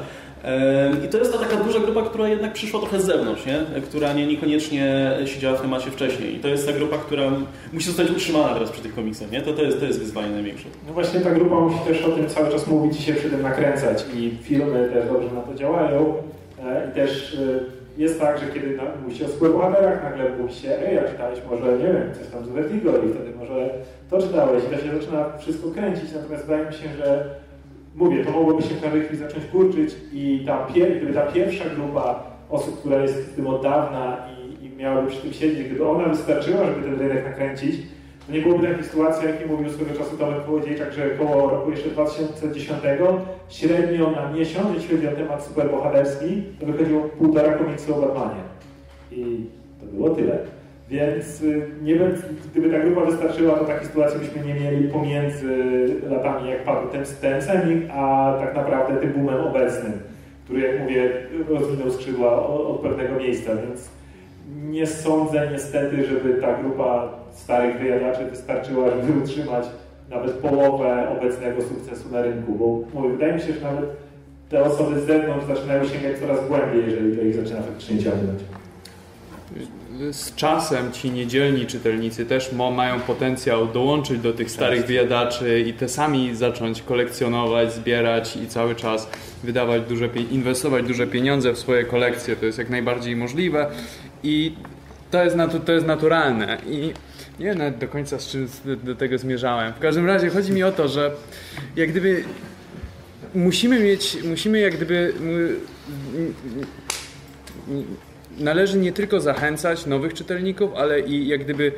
I to jest ta taka duża grupa, która jednak przyszła trochę z zewnątrz, nie? która nie, niekoniecznie siedziała w temacie wcześniej. I to jest ta grupa, która musi zostać utrzymana teraz przy tych komiksach. Nie? To, to, jest, to jest wyzwanie największe. No właśnie ta grupa musi też o tym cały czas mówić i się przy tym nakręcać. I filmy też dobrze na to działają. E, I też e, jest tak, że kiedy mówi się o superbohaterach, nagle mówi się, ej, a czytałeś może, nie wiem, coś tam z Vertigo i wtedy może to czytałeś. I to się zaczyna wszystko kręcić. Natomiast wydaje mi się, że mówię, to mogłoby się chwili zacząć kurczyć i ta, gdyby ta pierwsza grupa osób, która jest w tym od dawna i, i miałaby przy tym siedzieć, gdyby ona wystarczyła, żeby ten rynek nakręcić, to nie byłoby takiej sytuacji, jakiej mówił swego czasu Tomek Kołodziejczak, że koło roku jeszcze 2010 średnio na miesiąc, jeśli chodzi o temat superbohaterski, to wychodziło półtora komiksu o Batmanie. I to było tyle. Więc y, nie wiem, gdyby ta grupa wystarczyła, to takiej sytuacji byśmy nie mieli pomiędzy latami, jak padł ten, ten semik, a tak naprawdę tym boomem obecnym, który, jak mówię, rozwinął skrzydła od, pewnego miejsca, więc nie sądzę niestety, żeby ta grupa starych wyjadaczy wystarczyła, żeby utrzymać nawet połowę obecnego sukcesu na rynku, bo mówię, wydaje mi się, że nawet te osoby z zewnątrz zaczynają sięgać coraz głębiej, jeżeli to ich zaczyna faktycznie ciągnąć z czasem ci niedzielni czytelnicy też mają potencjał dołączyć do tych starych wyjadaczy i te sami zacząć kolekcjonować, zbierać i cały czas wydawać duże, inwestować duże pieniądze w swoje kolekcje. To jest jak najbardziej możliwe i to jest, natu, to jest naturalne. I nie wiem nawet do końca z czym do tego zmierzałem. W każdym razie chodzi mi o to, że jak gdyby musimy mieć, musimy jak gdyby należy nie tylko zachęcać nowych czytelników, ale i jak gdyby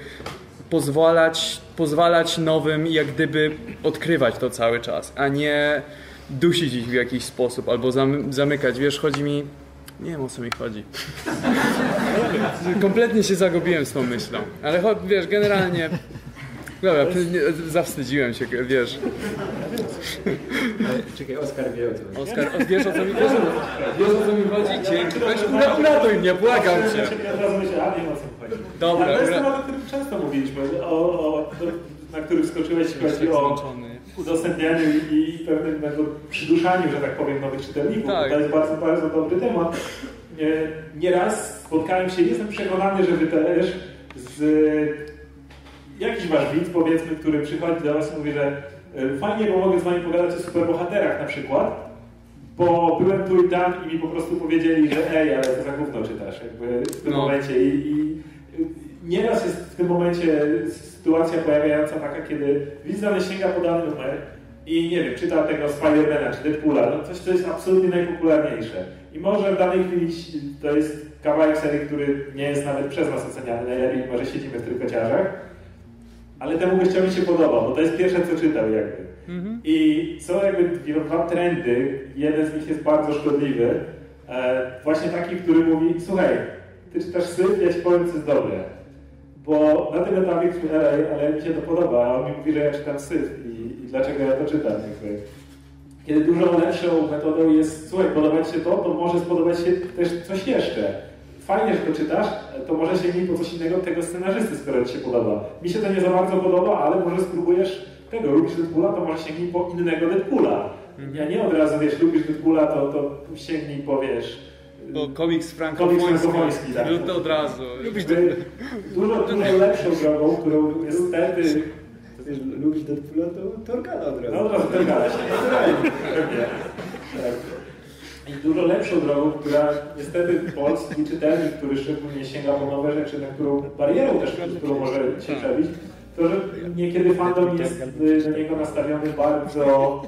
pozwalać, pozwalać nowym jak gdyby odkrywać to cały czas, a nie dusić ich w jakiś sposób albo zamykać. Wiesz, chodzi mi... Nie wiem o co mi chodzi. Kompletnie się zagubiłem z tą myślą. Ale wiesz, generalnie Dobra, zawstydziłem się, wiesz. Czekaj, Oskar wie o co chodzi. Oskar, wiesz o co mi, wiesz, wiesz o co mi chodzi? Dzięki. Weź uratuj mnie, błagam cię. Ja myślałem, nie wiem o co chodzi. Dobra. Ale to jest temat, o którym często mówiliśmy, o, o, na który wskoczyłeś, jeśli chodzi o udostępnianiu i, i pewnym przyduszaniu, że tak powiem, nowych czytelników. Tak. To jest bardzo, bardzo dobry temat. Nieraz spotkałem się, jestem przekonany, że wy też, z jakiś wasz widz, powiedzmy, który przychodzi do was i mówi, że e, fajnie, bo mogę z wami pogadać o superbohaterach na przykład, bo byłem tu i tam i mi po prostu powiedzieli, że ej, ale to za gówno czytasz, jakby w tym no. momencie i, i nieraz jest w tym momencie sytuacja pojawiająca taka, kiedy widz dany sięga po dany numer i nie wiem, czyta tego Spidermana czy Deadpoola, no coś, co jest absolutnie najpopularniejsze. I może w danej chwili to jest kawałek serii, który nie jest nawet przez nas oceniany najlepiej, może siedzimy w trójkociarzach, ale temu gościowi się podoba, bo to jest pierwsze, co czytał jakby. Mhm. I są jakby dwa trendy, jeden z nich jest bardzo szkodliwy, e, właśnie taki, który mówi, słuchaj, ty czytasz syf, ja ci powiem, co jest dobre. Bo na tym etapie ktoś ale, ale mi się to podoba, a on mi mówi, że ja czytam syf i, i dlaczego ja to czytam. Jakby. Kiedy dużo lepszą metodą jest, słuchaj, podobać się to, to może spodobać się też coś jeszcze fajnie, że to czytasz, to może sięgnij po coś innego tego scenarzysty, skoro ci się podoba. Mi się to nie za bardzo podoba, ale może spróbujesz tego, lubisz Deadpoola, to może sięgnij po innego Deadpoola. Ja nie od razu, wiesz, lubisz Deadpoola, to, to sięgnij po, wiesz... Bo komiks frankofoński. tak. To od razu. Lubisz Dużo, dużo lepszą drogą, którą niestety... Wiesz, lubisz Deadpoola, to Torgala od razu. No od razu Torgala się. Tak i dużo lepszą drogą, która niestety polski czytelnik, który szczególnie sięga po nowe rzeczy, na którą barierą też, którą może się przebić, to że niekiedy fandom jest do niego nastawiony bardzo...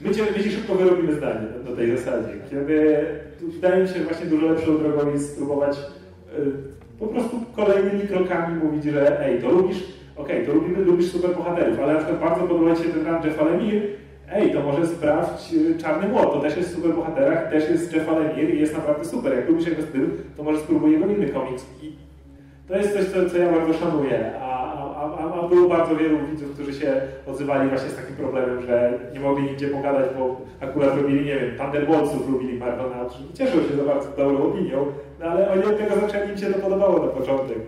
My cię, my cię szybko wyrobimy zdanie do tej zasadzie. Kiedy wydaje mi się, że właśnie dużo lepszą drogą jest spróbować y, po prostu kolejnymi krokami mówić, że ej, to lubisz, okej, okay, to lubimy, lubisz superbohaterów, ale na przykład bardzo podoba Ci się ten run Jeffa Lemire, ej, to może sprawdź y, Czarny Młot, to też jest super bohaterach, też jest Jeff Lemire i jest naprawdę super. Jak lubisz jego styl, to może spróbuj jego inny komiks. I to jest coś, co, co ja bardzo szanuję. A, a, a, było bardzo wielu widzów, którzy się odzywali właśnie z takim problemem, że nie mogli nigdzie pogadać, bo akurat lubili, nie wiem, Thunderboltsów lubili Marvela, cieszą się za bardzo dobrą opinią, no ale oni od tego zaczęli, im się to podobało na początek.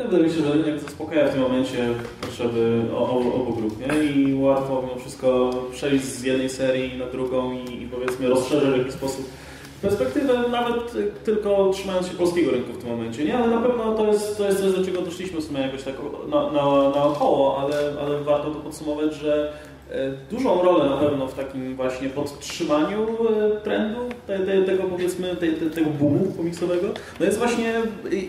Ja wydaje mi się, że rynek zaspokaja w tym momencie potrzeby obu grup, nie? I łatwo mimo wszystko przejść z jednej serii na drugą i, i powiedzmy rozszerzyć w jakiś sposób perspektywę, nawet tylko trzymając się polskiego rynku w tym momencie, nie? Ale na pewno to jest, to jest coś, do czego doszliśmy w sumie jakoś tak na, na, na około, ale, ale warto to podsumować, że dużą rolę na pewno w takim właśnie podtrzymaniu e, trendu te, te, tego powiedzmy, te, tego boomu komiksowego, no jest właśnie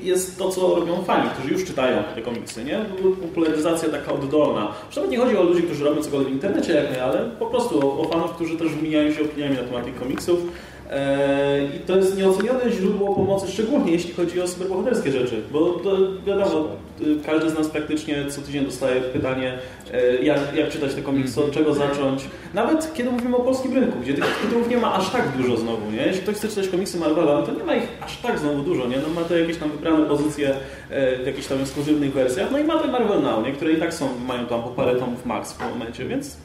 jest to, co robią fani, którzy już czytają te komiksy, nie? Popularyzacja taka oddolna. Przynajmniej nie chodzi o ludzi, którzy robią cokolwiek w internecie, jak nie, ale po prostu o, o fanów, którzy też wymieniają się opiniami na temat tych komiksów E, I to jest nieocenione źródło pomocy, szczególnie jeśli chodzi o superbohaterskie rzeczy, bo to wiadomo, każdy z nas praktycznie co tydzień dostaje pytanie, e, jak, jak czytać te komiksy, od czego zacząć. Nawet kiedy mówimy o polskim rynku, gdzie tych tytułów nie ma aż tak dużo znowu, nie? Jeśli ktoś chce czytać komiksy Marvela, no to nie ma ich aż tak znowu dużo, nie? No ma to jakieś tam wybrane pozycje e, w jakichś tam ekskluzywnych wersjach, no i ma ten Marvel Now, nie? Które i tak są, mają tam po parę tomów max w momencie, więc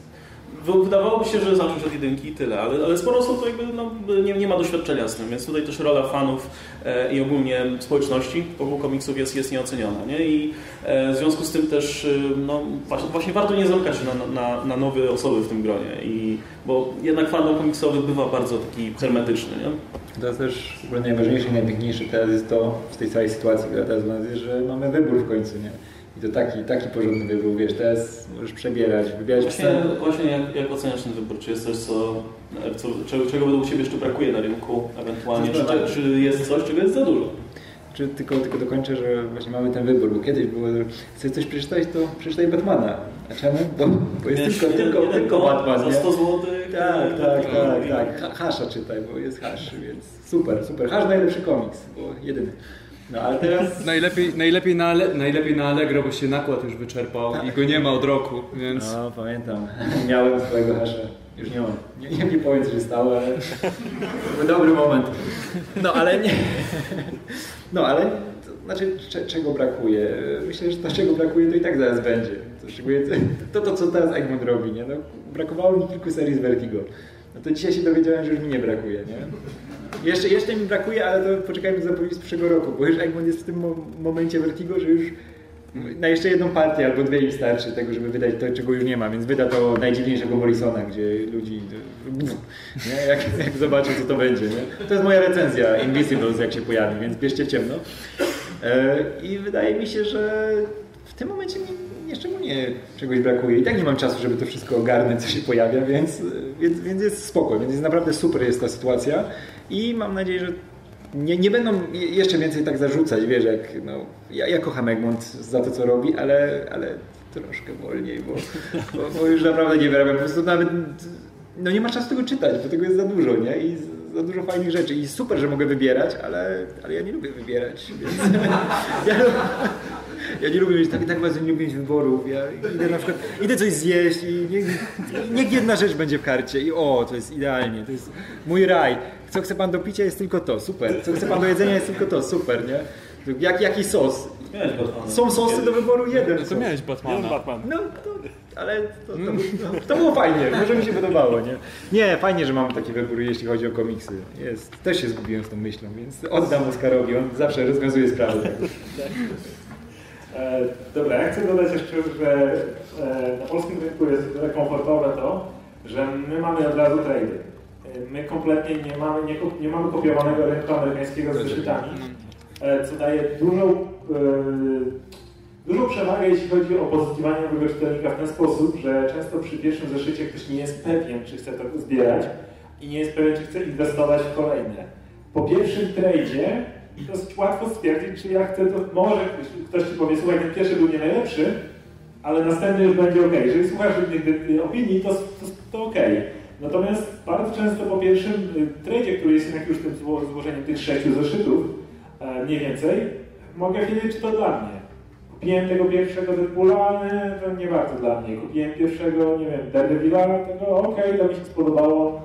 wydawałoby się, że zacząć od jedynki i tyle, ale, ale sporo osób to jakby no, nie, nie, ma doświadczenia z tym, więc tutaj też rola fanów e, i ogólnie społeczności wokół komiksów jest, jest nieoceniona. Nie? I e, w związku z tym też e, no, właśnie, właśnie, warto nie zamykać się na, na, na, nowe osoby w tym gronie, I, bo jednak fandom komiksowy bywa bardzo taki hermetyczny. Nie? To też chyba najważniejsze i najpiękniejsze teraz jest to w tej całej sytuacji, która teraz jest, że mamy wybór w końcu. Nie? I to taki, taki porządny wybór, wiesz, teraz możesz przebierać, wybierać Właśnie, właśnie jak, jak oceniasz ten wybór? Czy jest coś, co, co czego, czego według Ciebie jeszcze brakuje na rynku ewentualnie? Czy, czy jest coś, czego jest za dużo? Czy tylko, tylko dokończę, że właśnie mamy ten wybór, bo kiedyś było, chcesz coś przeczytać, to przeczytaj Batmana. A czemu? Bo, bo jest Wiesz, tylko, tylko, tylko Batman. Za 100 zł. Tak, tak, tak, tak, tak. Hasza czytaj, bo jest hasz, więc super, super. Hasz najlepszy komiks, bo jedyny. No ale teraz... Najlepiej, najlepiej, na, najlepiej na Allegro, bo się nakład już wyczerpał i go nie ma od roku, więc... No, pamiętam. Miałem swojego hasza. Już nie mam. Nie, nie, nie powiem, co się stało, ale... Był dobry moment. No, ale nie... No, ale... To znaczy, czego brakuje? Myślę, że to, czego brakuje, to i tak zaraz będzie. To, to, to co teraz Egmont robi, nie? No, brakowało mi kilku serii z Vertigo. No to dzisiaj się dowiedziałem, że już mi nie brakuje, nie? Jeszcze, jeszcze mi brakuje, ale to poczekajmy do zapowiedzi z przyszłego roku, bo już Egmont jest w tym momencie Vertigo, że już na jeszcze jedną partię albo dwie im starczy tego, żeby wydać to, czego już nie ma, więc wyda to najdziwniejszego Morrisona, gdzie ludzi nie? Jak, jak zobaczą, co to będzie. Nie? To jest moja recenzja Invisibles, jak się pojawi, więc bierzcie w ciemno. E, I wydaje mi się, że w tym momencie mi szczególnie czegoś brakuje. I tak nie mam czasu, żeby to wszystko ogarnąć, co się pojawia, więc, więc, więc jest spoko. Więc jest naprawdę super jest ta sytuacja i mam nadzieję, że nie, nie będą jeszcze więcej tak zarzucać, wiesz, jak no, ja, ja kocham Egmont za to, co robi, ale, ale troszkę wolniej, bo, bo, bo już naprawdę nie wyrabiam. Po prostu nawet no nie ma czasu tego czytać, bo tego jest za dużo, nie? I za dużo fajnych rzeczy. I super, że mogę wybierać, ale, ale ja nie lubię wybierać. Więc... ja, ja nie lubię mieć, tak, tak bardzo nie lubię mieć wyborów. Ja idę na przykład, idę coś zjeść i niech, niech jedna rzecz będzie w karcie i o, to jest idealnie, to jest mój raj. Co chce pan do picia jest tylko to, super. Co chce pan do jedzenia jest tylko to, super, nie? Jak, jaki sos? Są sosy do wyboru jeden. Co miałeś Batmana? Batman. No, to, ale to, to, to, to, było fajnie, może mi się podobało, nie? Nie, fajnie, że mam taki wybór, jeśli chodzi o komiksy. Jest, też się zgubiłem z tą myślą, więc oddam Oskarowi, on zawsze rozwiązuje sprawy. E, dobra, ja chcę dodać jeszcze, że e, na polskim rynku jest tyle komfortowe to, że my mamy od razu trady. E, my kompletnie nie mamy, nie, nie mamy kopiowanego rynku amerykańskiego z zeszytami, co daje dużą, dużą przewagę, jeśli chodzi o pozyskiwanie nowego czytelnika w ten sposób, że często przy pierwszym zeszycie ktoś nie jest pewien, czy chce to zbierać i nie jest pewien, czy chce inwestować w kolejne. Po pierwszym tradzie dosyć łatwo stwierdzić, czy ja chcę, to może ktoś ci powie, słuchaj, ten pierwszy był nie najlepszy, ale następny już będzie ok. Jeżeli słuchasz innych opinii, to, to, to ok. Natomiast bardzo często po pierwszym y, tradzie, który jest jednak już tym złożeniem tych sześciu zeszytów, e, mniej więcej, mogę wiedzieć, czy to dla mnie. Kupiłem tego pierwszego Deadpoola, to nie bardzo dla mnie. Kupiłem pierwszego, nie wiem, Daredevila, tego ok, to mi się spodobało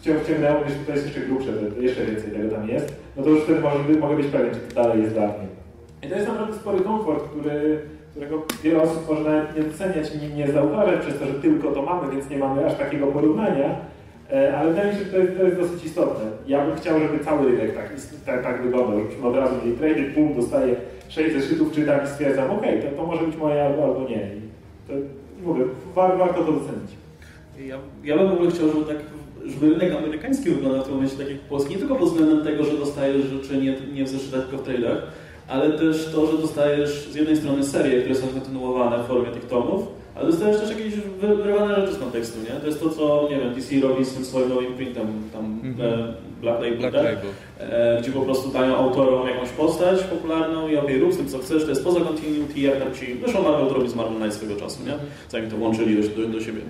wciągnęło, jeśli to jest jeszcze grubsze, jeszcze więcej tego tam jest, no to już wtedy mogę być pewien, czy to dalej jest dla mnie. I to jest naprawdę spory komfort, który, którego wiele osób może nawet nie doceniać, nie, nie zauważać przez to, że tylko to mamy, więc nie mamy aż takiego porównania, e, ale wydaje mi się, że to jest, to jest dosyć istotne. Ja bym chciał, żeby cały rynek tak, tak, tak wyglądał, żebyśmy od razu mieli trade, pum, dostaję 6 zeszytów, czytam i stwierdzam, ok, to, to może być moje albo, albo nie. I to, mówię, war, warto to docenić. Ja, ja bym w ogóle chciał, żeby tak żeby rynek amerykański wyglądał w tym momencie tak jak polski, nie tylko pod względem tego, że dostajesz rzeczy nie, nie w zeszytach, tylko w trailach, ale też to, że dostajesz z jednej strony serie, które są kontynuowane w formie tych tomów, ale dostajesz też jakieś wyrwane rzeczy z kontekstu, nie? To jest to, co, nie wiem, DC robi z tym swoim nowym printem, tam mm -hmm. Black Label, Black tak? Label. E, gdzie po prostu dają autorom jakąś postać popularną i obie rób z tym, co chcesz, to jest poza continuity, jak tam ci, zresztą Marvel to robi z Marvel Knight swego czasu, nie? Zanim to łączyli do, do, do siebie,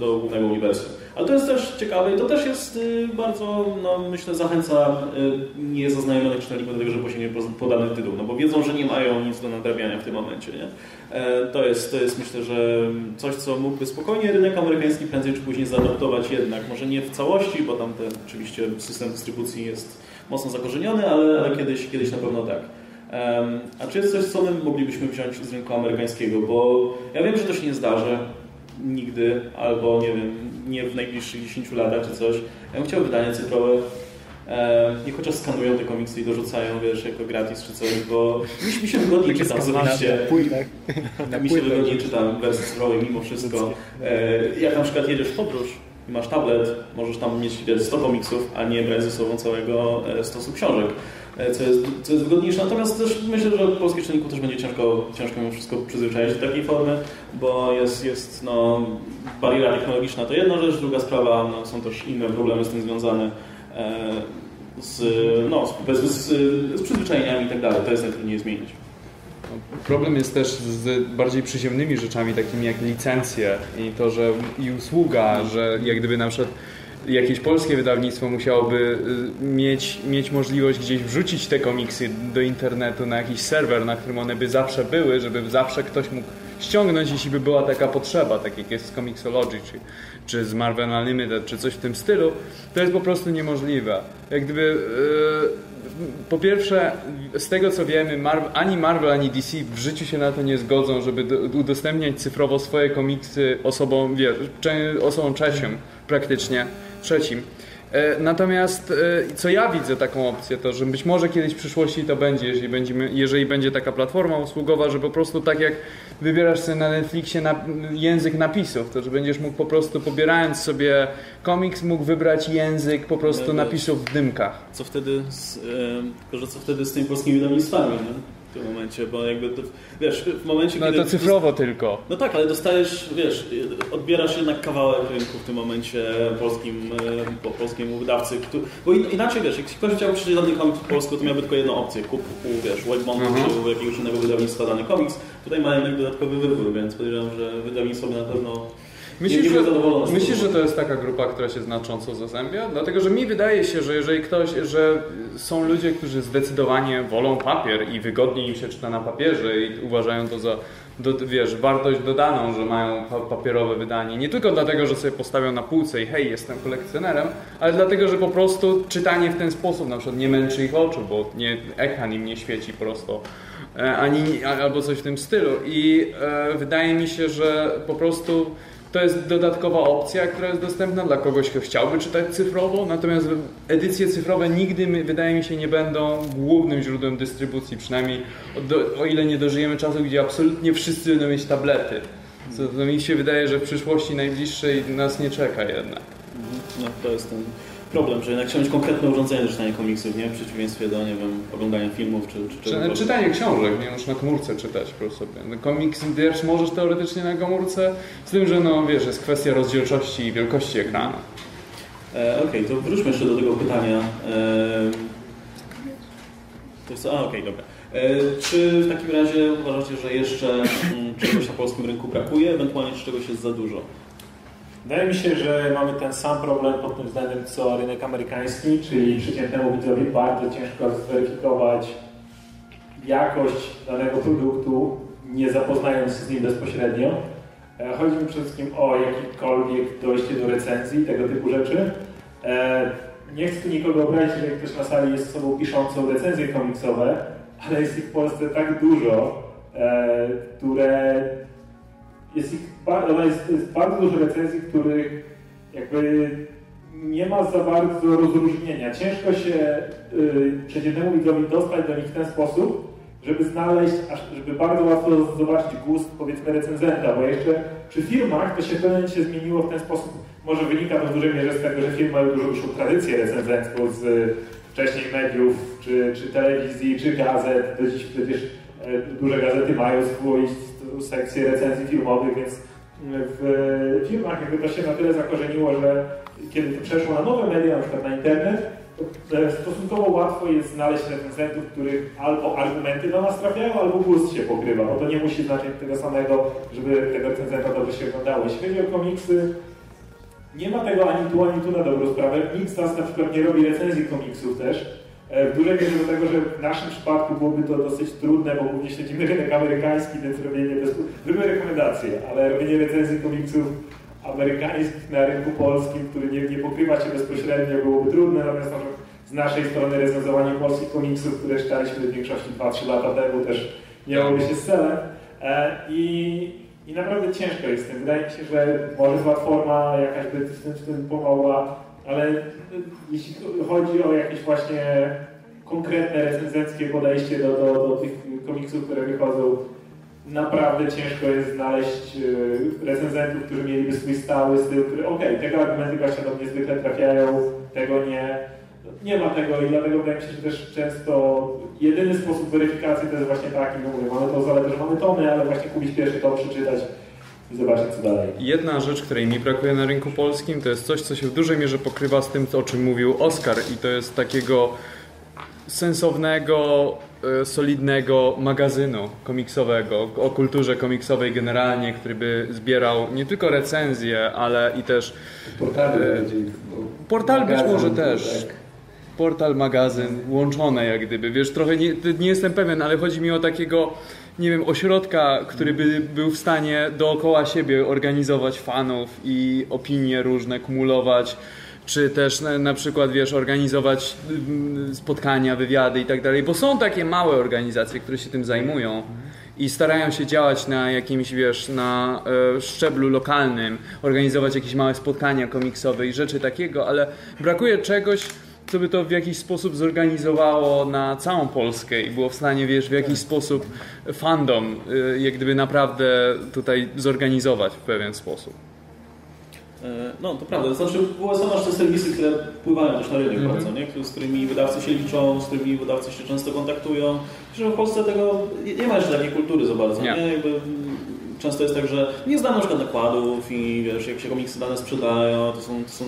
do głównego uniwersum. Ale to jest też ciekawe i to też jest y, bardzo, no myślę, zachęca y, niezaznajomionych czytelników do tego, żeby posięli podany tytuł, no bo wiedzą, że nie mają nic do nadrabiania w tym momencie, nie? E, to jest, to jest myślę, że coś, co mógłby spokojnie rynek amerykański prędzej czy później zaadaptować jednak, może nie w całości, bo tam ten oczywiście system dystrybucji jest mocno zakorzeniony, ale, ale kiedyś, kiedyś na pewno tak. Um, a czy jest coś, co my moglibyśmy wziąć z rynku amerykańskiego? Bo ja wiem, że to się nie zdarzy nigdy, albo nie wiem, nie w najbliższych 10 latach czy coś. Ja bym chciał wydanie cyfrowe. E, niech chociaż skanują te komiksy i dorzucają, wiesz, jako gratis czy coś, bo mi, się wygodniej czyta osobiście. Mi się wygodniej czyta wersję cyfrowej mimo wszystko. E, jak na przykład jedziesz w podróż, masz tablet, możesz tam mieć 100 komiksów, a nie brać ze sobą całego e, stosu książek, e, co jest, co jest wygodniejsze. Natomiast też myślę, że polskiej czytelniku też będzie ciężko, ciężko mimo wszystko przyzwyczaić do takiej formy, bo jest, jest no, bariera technologiczna to jedna rzecz, druga sprawa no, są też inne problemy z tym związane e, z, no, z, z, z przyzwyczajeniami i tak dalej. To jest najtrudniej zmienić. Problem jest też z bardziej przyziemnymi rzeczami, takimi jak licencje i to, że i usługa, że jak gdyby na przykład jakieś polskie wydawnictwo musiałoby y, mieć, mieć możliwość gdzieś wrzucić te komiksy do internetu na jakiś serwer, na którym one by zawsze były, żeby zawsze ktoś mógł ściągnąć, jeśli by była taka potrzeba, tak jak jest z Comixology, czy, czy z Marvel Unlimited, czy coś w tym stylu, to jest po prostu niemożliwe. Jak gdyby... Yy, po pierwsze, z tego co wiemy, Marvel, ani Marvel, ani DC w życiu się na to nie zgodzą, żeby do, udostępniać cyfrowo swoje komiksy osobom, wie, osobom trzecim praktycznie, trzecim. E, natomiast e, co ja widzę taką opcję, to że być może kiedyś w przyszłości to będzie, jeżeli, będziemy, jeżeli będzie taka platforma usługowa, że po prostu tak jak wybierasz sobie na Netflixie na, język napisów, to że będziesz mógł po prostu pobierając sobie komiks, mógł wybrać język po prostu napisów w dymkach. Co wtedy z, e, co wtedy z tymi polskimi wydawnictwami, nie? W tym momencie, bo jakby to, wiesz, w momencie, no, kiedy... No to cyfrowo tylko. No tak, ale dostajesz, wiesz, odbierasz jednak kawałek rynku w tym momencie polskim, e, po, polskiemu wydawcy, który, bo inaczej, wiesz, jak ktoś chciał przeczytać dany komiks po polsku, to miałby tylko jedną opcję, kup u, wiesz, White mhm. czy jakiegoś innego wydawnictwa dany komiks. Tutaj mają dodatkowy wybór, więc podejrzewam, że wydawnictwo by na pewno Myślisz, że, myślisz, że to jest taka grupa, która się znacząco zazębia? Dlatego, że mi wydaje się, że jeżeli ktoś, że są ludzie, którzy zdecydowanie wolą papier i wygodniej im się czyta na papierze i uważają to za do, wiesz, wartość dodaną, że mają papierowe wydanie. Nie tylko dlatego, że sobie postawią na półce i hej, jestem kolekcjonerem, ale dlatego, że po prostu czytanie w ten sposób na przykład nie męczy ich oczu, bo nie, ekran im nie świeci prosto. E, ani, albo coś w tym stylu. I e, wydaje mi się, że po prostu to jest dodatkowa opcja, która jest dostępna dla kogoś, kto chciałby czytać cyfrowo, natomiast edycje cyfrowe nigdy, wydaje mi się, nie będą głównym źródłem dystrybucji, przynajmniej o, o ile nie dożyjemy czasu, gdzie absolutnie wszyscy będą mieć tablety. Co mi się wydaje, że w przyszłości najbliższej nas nie czeka jednak. No, to jest ten problem, że jednak trzeba mieć konkretne urządzenie do czytania komiksów, nie? W przeciwieństwie do, nie wiem, oglądania filmów czy, czy czegoś. Czytanie książek, nie możesz na komórce czytać po sobie. No, komiks wiesz, możesz teoretycznie na komórce, z tym, że no wiesz, jest kwestia rozdzielczości i wielkości ekranu. E, Okej, okay, to wróćmy jeszcze do tego pytania. E, to jest, a, okej, okay, dobra. E, czy w takim razie uważacie, że jeszcze mm, czegoś na polskim rynku brakuje, ewentualnie czy czegoś jest za dużo? Wydaje mi się, że mamy ten sam problem pod tym względem co rynek amerykański, czyli przeciętnemu widzowi bardzo ciężko zweryfikować jakość danego produktu, nie zapoznając się z nim bezpośrednio. E, chodzi mi przede wszystkim o jakiekolwiek dojście do recenzji, tego typu rzeczy. E, nie chcę nikogo obrazić, jeżeli ktoś na sali jest sobą piszącą recenzje komiksowe, ale jest ich w Polsce tak dużo, e, które jest, ich, jest, jest bardzo dużo recenzji, których jakby nie ma za bardzo rozróżnienia. Ciężko się y, przeciętnemu widzowi dostać do nich w ten sposób, żeby znaleźć, żeby bardzo łatwo zobaczyć gust powiedzmy recenzenta, bo jeszcze przy firmach to się w zmieniło w ten sposób, może wynika to w dużej mierze z tego, że firmy mają dużo tradycję recenzencką z y, wcześniej mediów, czy, czy telewizji, czy gazet, do dziś przecież duże gazety mają swój sekcję recenzji filmowych, więc w firmach jakby to się na tyle zakorzeniło, że kiedy to przeszło na nowe media, na przykład na internet, e, stosunkowo łatwo jest znaleźć recenzentów, których albo argumenty do nas trafiają, albo gust się pokrywa, bo to nie musi znaczyć tego samego, żeby tego recenzenta dobrze się oglądało. Jeśli chodzi o komiksy, nie ma tego ani tu, ani tu na dobrą sprawę. Nikt z nas na przykład nie robi recenzji komiksów też. E, w dużej mierze do tego, że w naszym przypadku byłoby to dosyć trudne, bo głównie śledzimy rynek amerykański, więc robienie bez... Robimy rekomendacje, ale robienie recenzji komiksów amerykańskich na rynku polskim, który nie, nie pokrywa się bezpośrednio, byłoby trudne, natomiast z naszej strony recenzowanie polskich komiksów, które czytaliśmy w większości 2-3 lata temu też miałoby się z celem. E, I, I naprawdę ciężko jest z tym. Wydaje mi się, że może platforma jakaś by w w tym pomogła, ale jeśli chodzi o jakieś właśnie konkretne recenzenckie podejście do, do, do tych komiksów, które wychodzą naprawdę ciężko jest znaleźć e, recenzentów, którzy mieliby swój stały styl, który okej, okay, tego argumenty właśnie do mnie zwykle trafiają, tego nie. Nie ma tego i dlatego wydaje mi się, że też często jedyny sposób weryfikacji to jest właśnie taki, no mówię, mamy to zaletę, że mamy tomy, ale właśnie kupić pierwszy tom, przeczytać i zobaczyć co dalej. Jedna rzecz, której mi brakuje na rynku polskim, to jest coś, co się w dużej mierze pokrywa z tym, o czym mówił Oskar i to jest takiego sensownego, e, solidnego magazynu komiksowego, o kulturze komiksowej generalnie, który by zbierał nie tylko recenzje, ale i też... Portal, e, portal być może też. Tak. Portal, magazyn, łączone jak gdyby. Wiesz, trochę nie, nie jestem pewien, ale chodzi mi o takiego nie wiem, ośrodka, który by był w stanie dookoła siebie organizować fanów i opinie różne, kumulować czy też na, przykład, wiesz, organizować mm, spotkania, wywiady i tak dalej, bo są takie małe organizacje, które się tym zajmują i starają się działać na jakimś, wiesz, na e, szczeblu lokalnym, organizować jakieś małe spotkania komiksowe i rzeczy takiego, ale brakuje czegoś, co by to w jakiś sposób zorganizowało na całą Polskę i było w stanie, wiesz, w jakiś sposób fandom, e, jak gdyby naprawdę tutaj zorganizować w pewien sposób. E, no, to prawda. Znaczy, w USA masz te serwisy, które wpływają też na rynek mm -hmm. bardzo, nie? z którymi wydawcy się liczą, z którymi wydawcy się często kontaktują. Że w Polsce tego nie ma jeszcze takiej kultury za bardzo. Nie. nie? Jakby często jest tak, że nie znam na przykład nakładów i wiesz, jak się komiksy dane sprzedają, to są, to są,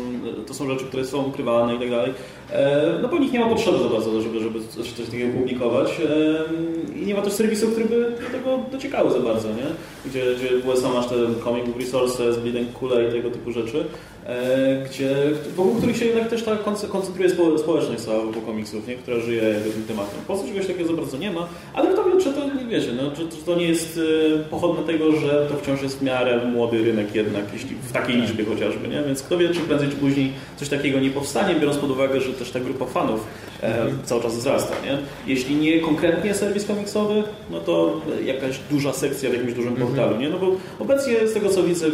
to są rzeczy, które są ukrywane i tak dalej. E, no bo nikt nie ma potrzeby za bardzo, żeby, żeby coś, takiego publikować e, i nie ma też serwisów, które by do tego dociekały za bardzo, nie? Gdzie, gdzie w USA masz te Comic Book Resources, Bleeding Kule i tego typu rzeczy. E, gdzie, wokół których się jednak też ta koncentruje społeczność cała wokół komiksów, nie? która żyje tym tematem. W Polsce czegoś takiego za bardzo nie ma, ale wie, czy to, nie wiecie, no, czy, czy, to nie jest e, pochodne tego, że to wciąż jest w miarę młody rynek jednak, jeśli w takiej liczbie chociażby, nie? więc kto wie, czy prędzej czy później coś takiego nie powstanie, biorąc pod uwagę, że też ta grupa fanów e, cały czas wzrasta. Nie? Jeśli nie konkretnie serwis komiksowy, no to jakaś duża sekcja w jakimś dużym portalu, nie? no bo obecnie z tego co widzę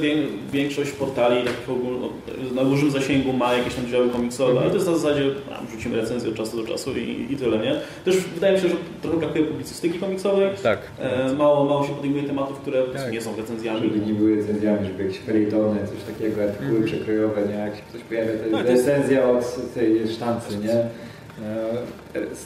większość portali takich ogólno, na dużym zasięgu ma jakieś tam działy komiksowe, ale to jest na zasadzie, a, wrzucimy recenzję od czasu do czasu i, i tyle, nie? Też wydaje mi się, że trochę brakuje publicystyki komiksowej. Tak. E, mało, mało się podejmuje tematów, które tak. nie są recenzjami. Żeby nie były recenzjami, żeby jakieś felietony, coś takiego, artykuły mm. przekrojowe, nie? Jak się coś pojawia, to jest tak, recenzja od tej sztancy, nie?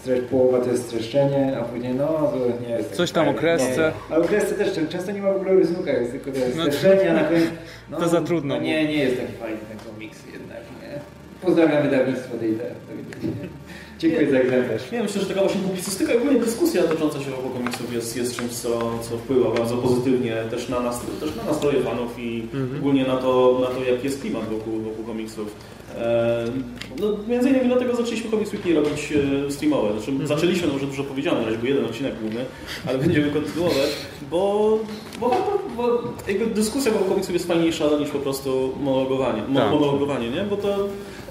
E, połowa to jest streszczenie, a później no, to nie jest Coś tam o kresce. Ale o kresce też często nie ma w ogóle rysunka, jest tylko to jest no, streszczenie, a na koniec... No, to za trudno. No, nie, nie jest taki fajny ten komiks jednak, nie? Pozdrawiam wydawnictwo tej Dziękuję za egzemplarz. Nie, myślę, że taka właśnie publicystyka i ogólnie dyskusja dotycząca się wokół komiksów jest, jest czymś, co, co wpływa bardzo pozytywnie też na, nas, też na nastroje fanów i mhm. ogólnie na to, na to, jaki jest klimat wokół, wokół komiksów. No, między innymi dlatego zaczęliśmy Comics Weekly robić e, streamowe. Znaczy, mhm. Zaczęliśmy, no, już dużo powiedziane, ale był jeden odcinek główny, ale będziemy kontynuować, bo, bo, bo jakby dyskusja wokół komiksów jest fajniejsza niż po prostu monologowanie, tak. monologowanie nie? bo to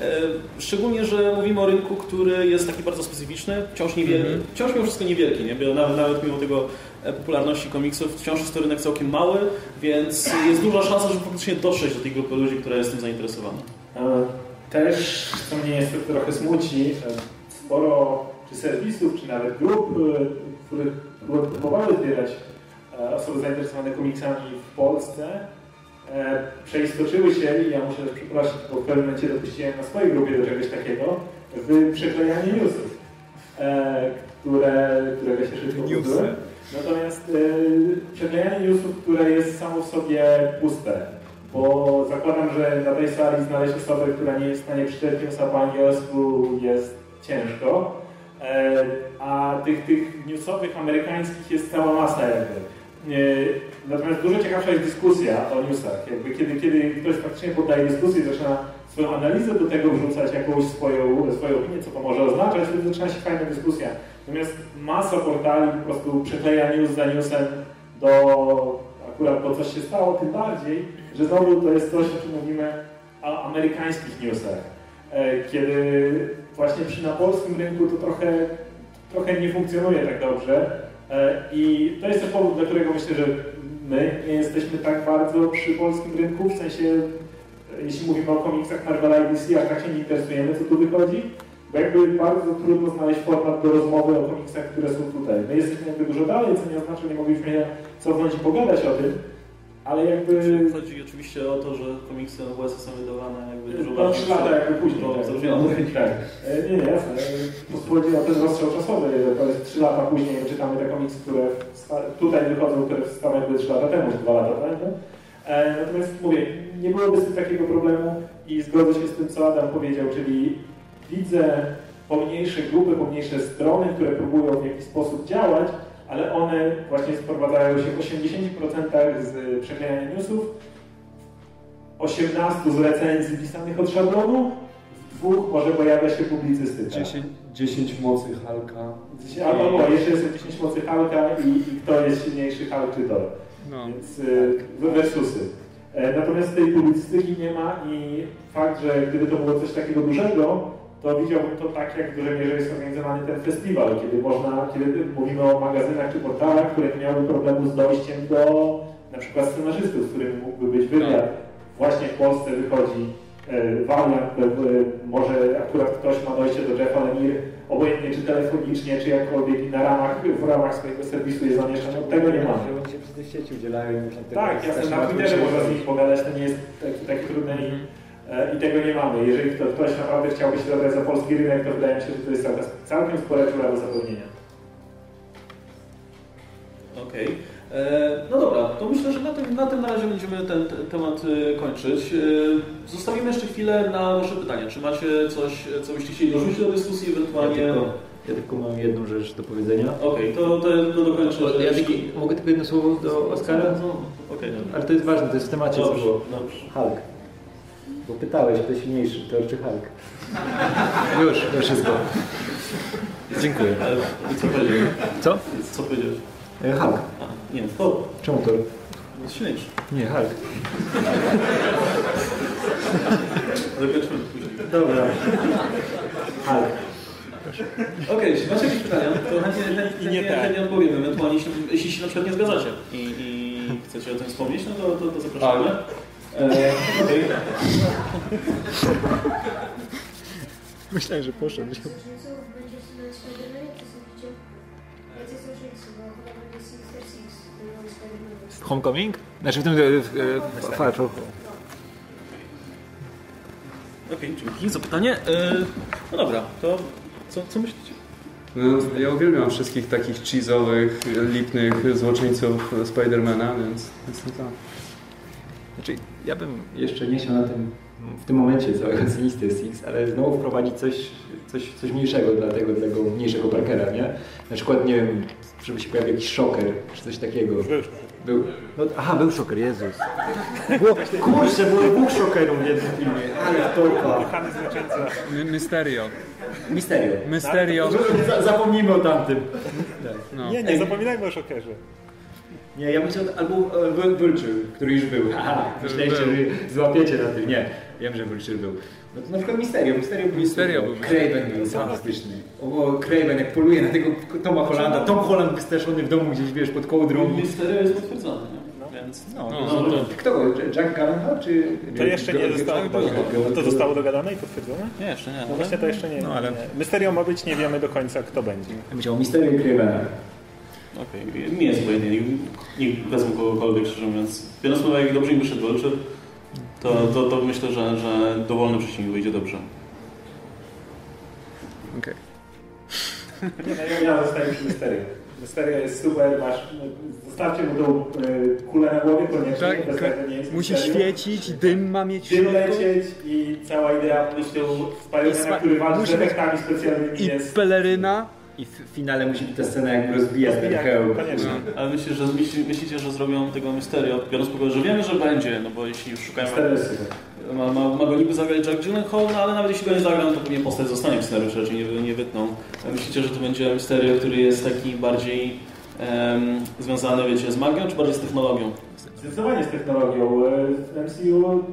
e, szczególnie, że mówimy o rynku, który jest taki bardzo specyficzny, wciąż, niewielki, mm -hmm. wciąż mimo wszystko niewielki, nie? Bo nawet, nawet mimo tego e, popularności komiksów wciąż jest to rynek całkiem mały, więc jest duża szansa, żeby faktycznie dotrzeć do tej grupy ludzi, która jest tym zainteresowana. Też, co mnie niestety trochę smuci, sporo czy serwisów, czy nawet grup, e, których próbowały zbierać e, osoby zainteresowane komiksami w Polsce, e, przeistoczyły się, i ja muszę też przeprosić, bo w pewnym momencie dopuściłem na swojej grupie do czegoś takiego, w przeklejanie newsów, które, którego się szybko Newsy. Natomiast przeklejanie newsów, które jest samo w sobie puste, bo zakładam, że na tej sali znaleźć osobę, która nie jest w stanie przeczytać newsa po angielsku jest ciężko, e, a tych, tych newsowych amerykańskich jest cała masa jakby. E, natomiast dużo ciekawsza jest dyskusja o newsach. Jakby kiedy, kiedy ktoś faktycznie poddaje dyskusję, zaczyna swoją analizę do tego wrzucać jakąś swoją, swoją opinię, co to może oznaczać, wtedy zaczyna się fajna dyskusja. Natomiast masa portali po prostu przykleja news za newsem do akurat bo coś się stało, tym bardziej, że znowu to jest coś, o czym mówimy o amerykańskich newsach. E, kiedy właśnie przy na polskim rynku to trochę, trochę nie funkcjonuje tak dobrze. E, I to jest też powód, dla którego myślę, że my nie jesteśmy tak bardzo przy polskim rynku, w sensie jeśli mówimy o komiksach Marvela i DC, a tak się nie interesujemy, co tu wychodzi, bo jakby bardzo trudno znaleźć format do rozmowy o komiksach, które są tutaj. My jesteśmy jakby dużo dalej, co nie oznacza, że nie mogliśmy cofnąć i pogadać o tym, ale jakby... Chodzi oczywiście o to, że komiksy USA są wydawane jakby dużo No, bardziej. trzy lata jakby później. To tak. Tak. E, Nie, nie, jasne. Po prostu chodzi o ten rozstrzał czasowy. To jest trzy lata później, my czytamy te komiksy, które tutaj wychodzą, które wstały były trzy lata temu, czy dwa lata temu. E, Natomiast mówię, nie byłoby z tym takiego problemu i zgodzę się z tym, co Adam powiedział, czyli widzę pomniejsze grupy, pomniejsze strony, które próbują w jakiś sposób działać, ale one właśnie sprowadzają się w 80% z przeklejania newsów, 18 z recenzji pisanych od szablonu, w dwóch może pojawia się publicystyka. 10, 10 mocy Halka. Albo o, jeszcze jest 10 mocy Halka i, i kto jest silniejszy Hulk czy Thor. No. Więc y, versusy. E, Natomiast tej publicystyki nie ma i fakt, że gdyby to było coś takiego dużego, to widziałbym to tak, jak w dużej mierze jest organizowany ten festiwal, kiedy można, kiedy mówimy o magazynach czy portalach, które nie miały problemu z dojściem do na przykład scenarzystów, z którym mógłby być wywiad. Właśnie w Polsce wychodzi e, e, może akurat ktoś ma dojście do Jeffa Lemire, obojętnie czy telefonicznie, czy jakkolwiek i na ramach, w ramach swojego serwisu jest zamieszczony, tego nie mamy. Oni się przez te sieci udzielają i można tego Tak, jasne, na Twitterze można z nich pogadać, to nie jest taki, taki trudne i, i tego nie mamy. Jeżeli kto, ktoś naprawdę chciałby się zabrać za polski rynek, to wydaje mi się, że to jest całkiem, spore dziura do zapełnienia. Okej. E, No dobra, to myślę, że na tym, na tym na razie będziemy ten, ten temat e, kończyć. E, Zostawimy jeszcze chwilę na Wasze pytania. Czy macie coś, co byście chcieli dorzucić do dyskusji, Ja ewentualnie... tylko, ja tylko mam jedną rzecz do powiedzenia. Okej, to, to, to dokończę. O, Ja tylko, mogę tylko jedno słowo do Oskara? No, Okej, dobra. Ale to jest ważne, to jest w temacie, Dobrze, dobrze. Hulk. Bo pytałeś, kto silniejszy, Thor czy Hulk? Już, to wszystko. Dziękuję. Co powiedziałeś? Co? Co powiedziałeś? E, Hulk. A, nie, to Czemu Thor? jest silniejszy. Nie, Hulk. Dokończymy później. Dobra. Hulk. Okej, jeśli macie jakieś pytania, to chętnie, chętnie, nie chętnie, tak. chętnie odpowiemy. Ewentualnie, jeśli, jeśli się na przykład nie zgadzacie i, i chcecie o tym wspomnieć, no to, to, to zapraszamy. E. Myślałem, że poszedł. Homecoming? Znaczy w tym... E, e, Far From Home. Okej, dzięki za pytanie. E, no dobra, to co, co myślicie? No, ja uwielbiam wszystkich takich cheese'owych, lipnych złoczyńców Spidermana, więc jestem za. Znaczy, ja bym jeszcze nie chciał na tym, w tym momencie całego Sinister Six, ale znowu wprowadzić coś, coś, coś mniejszego dla tego, dla tego mniejszego Parkera, nie? Na przykład, nie wiem, żeby się pojawił jakiś szoker, czy coś takiego. Był. No, aha, był szoker, Jezus. Było, kurczę, było dwóch szokerów w jednym filmie, ale. My- Mysterio. Misterio. Mysterio. Za- Zapomnijmy o tamtym. No. Nie, nie zapominajmy o szokerze. Nie, ja bym chciał, albo e, Vulture, który już był. Aha, myśleliście, że złapiecie na tym. Nie, wiem, że Vulture był. No to na przykład Mysterio. Mysterio był, Mysterio super. był. Craven był fantastyczny. O, Craven, jak poluje na tego Toma Hollanda. Tom Holland wystraszony w domu gdzieś, wiesz, pod kołdrą. Misterio jest potwierdzony, nie? więc... No, No, No, to, Kto? Jack Gyllenhaal, czy... To jeszcze nie zostało. To zostało dogadane i potwierdzone? nie, jeszcze nie. No właśnie to jeszcze nie. No, ale- nie. Mysterio ma być, nie wiemy do końca kto będzie. Ja bym chciał Mysterio i Cravena. Okej, mi jest obojętnie, nie, wezmę kogokolwiek, szczerze mówiąc. Biorąc pod jak dobrze im wyszedł Vulture, to, to, to myślę, że, że dowolny przeciwnik wyjdzie dobrze. Okej. Nie, no, ja, zostaję przy Mysterio. Mysterio jest super, masz, zostawcie mu tą e, kulę na głowie koniecznie, Tak, bez tego nie jest musi Mysterio. świecić, dym ma mieć Dym lecieć i cała idea spa- Spidermana, który walczy z efektami specjalnymi I jest... peleryna. I w finale musi być ta scena, jak rozbija ten hełm. koniecznie. Ale myślicie, że, myśli, myślicie, że zrobią tego Mysterio, biorąc pod uwagę, że wiemy, że będzie, no bo jeśli już szukają... Mysterio. Ma, ma, ma go niby zagrać Jack Gyllenhaal, no ale nawet jeśli go nie zagra, no to pewnie postać zostanie w scenariuszu, raczej nie, nie wytną. Myślicie, że to będzie Mysterio, który jest taki bardziej em, związany, wiecie, z magią, czy bardziej z technologią? Zdecydowanie z technologią. W MCU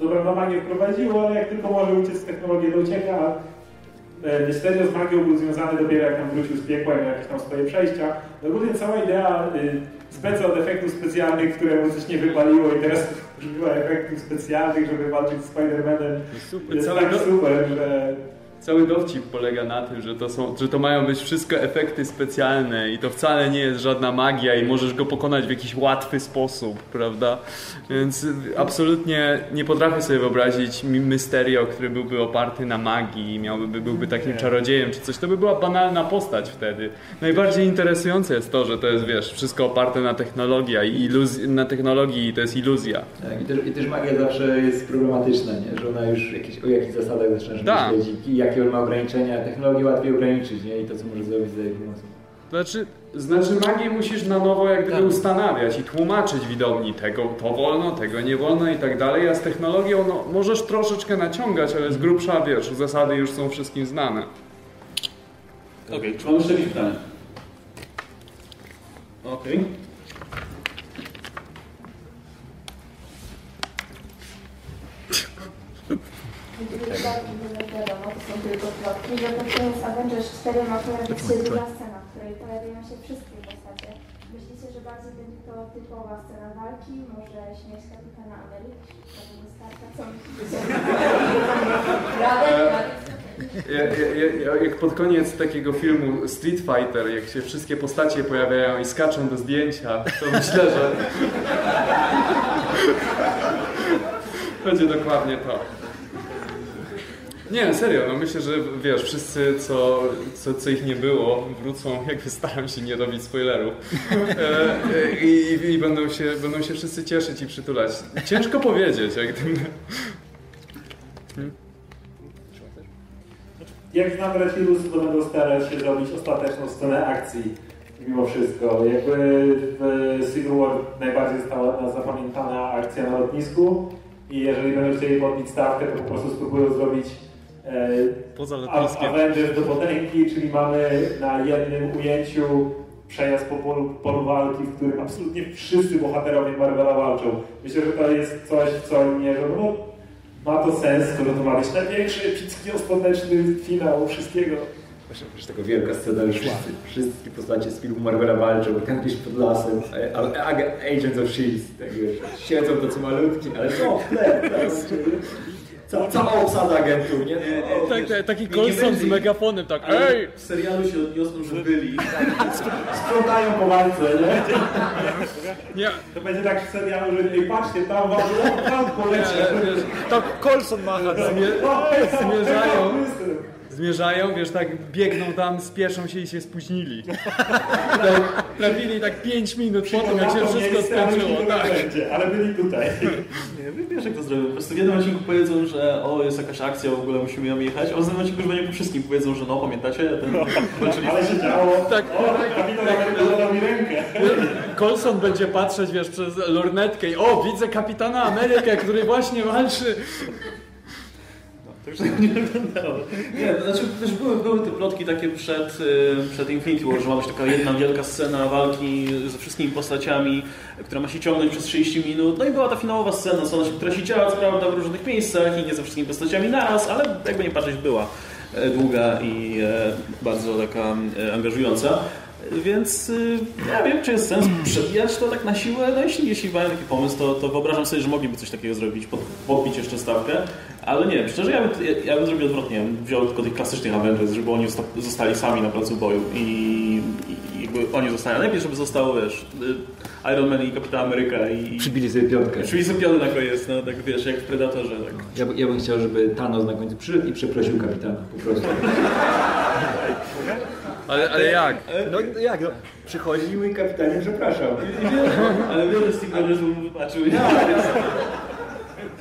co prawda magię wprowadziło, ale jak tylko może uciec z technologii, to ucieka. Mysterio z magią był związany dopiero jak tam wrócił z piekła i jakieś tam swoje przejścia. No ogólnie cała idea y, speca od efektów specjalnych, które mu coś nie wypaliło i teraz używa efektów specjalnych, żeby walczyć z Spider-Manem. Super, Jest tak super, że Cały dowcip polega na tym, że to, są, że to mają być wszystko efekty specjalne i to wcale nie jest żadna magia i możesz go pokonać w jakiś łatwy sposób, prawda? Więc absolutnie nie potrafię sobie wyobrazić Mysterio, który byłby oparty na magii i miałby, byłby takim czarodziejem czy coś. To by była banalna postać wtedy. Najbardziej interesujące jest to, że to jest, wiesz, wszystko oparte na technologii i na technologii i to jest iluzja. Tak, i, też, I też magia zawsze jest problematyczna, nie? że ona już jakieś, o jakichś zasadach zaczynasz Tak. myśleć i jakie on ma ograniczenia. Technologię łatwiej ograniczyć nie? i to, co może zrobić za jej pomocą. Znaczy, znaczy magię musisz na nowo jak gdyby ustanawiać i tłumaczyć widowni tego to wolno, tego nie wolno i tak dalej, a z technologią no, możesz troszeczkę naciągać, ale z grubsza wiesz, zasady już są wszystkim znane. Okej, czy mam jeszcze jakieś pytania? Okej. Wiadomo, to są tylko plotki, że pod koniec Avengers 4 ma pojawić się druga scena, w której pojawiają się wszystkie postacie. Myślicie, że bardziej będzie to typowa scena walki, może śmierć Kapitana Ameryki, Tony Starka, co myślicie? Ja, ja, ja, jak pod koniec takiego filmu Street Fighter, jak się wszystkie postacie pojawiają i skaczą do zdjęcia, to myślę, że będzie dokładnie to. Nie, serio, no myślę, że wiesz, wszyscy, co, co, co ich nie było, wrócą, jakby staram się nie robić spoilerów. E, e, I, i, będą, się, będą się wszyscy cieszyć i przytulać. Ciężko powiedzieć, jak gdyby. Jak znam Refilus, to będą starać się zrobić ostateczną scenę akcji mimo wszystko. Jakby w Civil War najbardziej została zapamiętana akcja na lotnisku i jeżeli będą chcieli podbić stawkę, to po prostu spróbują zrobić Poza A- Avengers do potęgi, czyli mamy na jednym ujęciu przejazd po polu, polu walki, w którym absolutnie wszyscy bohaterowie Marvela walczą. Myślę, że to jest coś, co oni mierzą. No, ma to sens, skoro to ma być największy, epicki, ostateczny finał wszystkiego. Właśnie przecież taka wielka scena, już wszyscy, wszystkie postacie z filmu Marvela walczą, tam gdzieś pod lasem, a, a, a Agents of S.H.I.E.L.D. tak wiesz, siedzą tacy malutki, ale co, w tle, tak, Ca- Cała obsada agentów, nie? No, Tak, tak, taki Colson z megafonem, tak ej! w serialu się odniosą, że byli. Sprzątają po walce, nie? Nie, To będzie tak w serialu, że ej, patrzcie, tam wam tam polecie. wiesz, Tak, Colson macha. zmie- zmierzają, zmierzają, wiesz, tak biegną tam, spieszą się i się spóźnili. Tak, trafili tak 5 minut po tym, jak się wszystko skończyło, tak. Będzie, ale byli tutaj. Nie, wiesz jak to zrobią. Po prostu w jednym odcinku powiedzą, że o, jest jakaś akcja, w ogóle musimy ją jechać, a w następnym odcinku już będzie po wszystkim powiedzą, że no, pamiętacie? Ten, walczyli Ale się działo. Tak. O, kapitan nawet podał mi rękę. Colson będzie patrzeć, wiesz, przez lornetkę i o, widzę kapitana Amerykę, który właśnie walczy. To już nie wyglądało. Nie, to znaczy też były, były te plotki takie przed, y, przed Infinity War, że ma być taka jedna wielka scena walki ze wszystkimi postaciami, która ma się ciągnąć przez 30 minut. No i była ta finałowa scena, która się działa co prawda w różnych miejscach i nie ze wszystkimi postaciami naraz, ale jakby nie patrzeć była e, długa i e, bardzo taka e, angażująca. Więc y, ja wiem, czy jest sens przebijać to tak na siłę. No jeśli, jeśli mają taki pomysł, to, to wyobrażam sobie, że mogliby coś takiego zrobić, pod, podbić jeszcze stawkę. Ale nie wiem, szczerze, ja bym, ja, ja bym zrobił odwrotnie. Ja bym wziął tylko tych klasycznych Avengers, żeby oni zosta- zostali sami na placu boju i, i jakby oni zostali. Najpierw, żeby zostało, wiesz, y, Iron Man i Kapitan Ameryka i... Przybili sobie piątkę. Czyli sypiony na koniec, no tak wiesz, jak w Predatorze. Tak. Ja, ja bym chciał, żeby Thanos na końcu przyszedł i przeprosił kapitana, po prostu. Ale, ale jak? No jak, no, przychodzi i mój kapitanie, przepraszam. Ale wiele z tych mu wybaczył.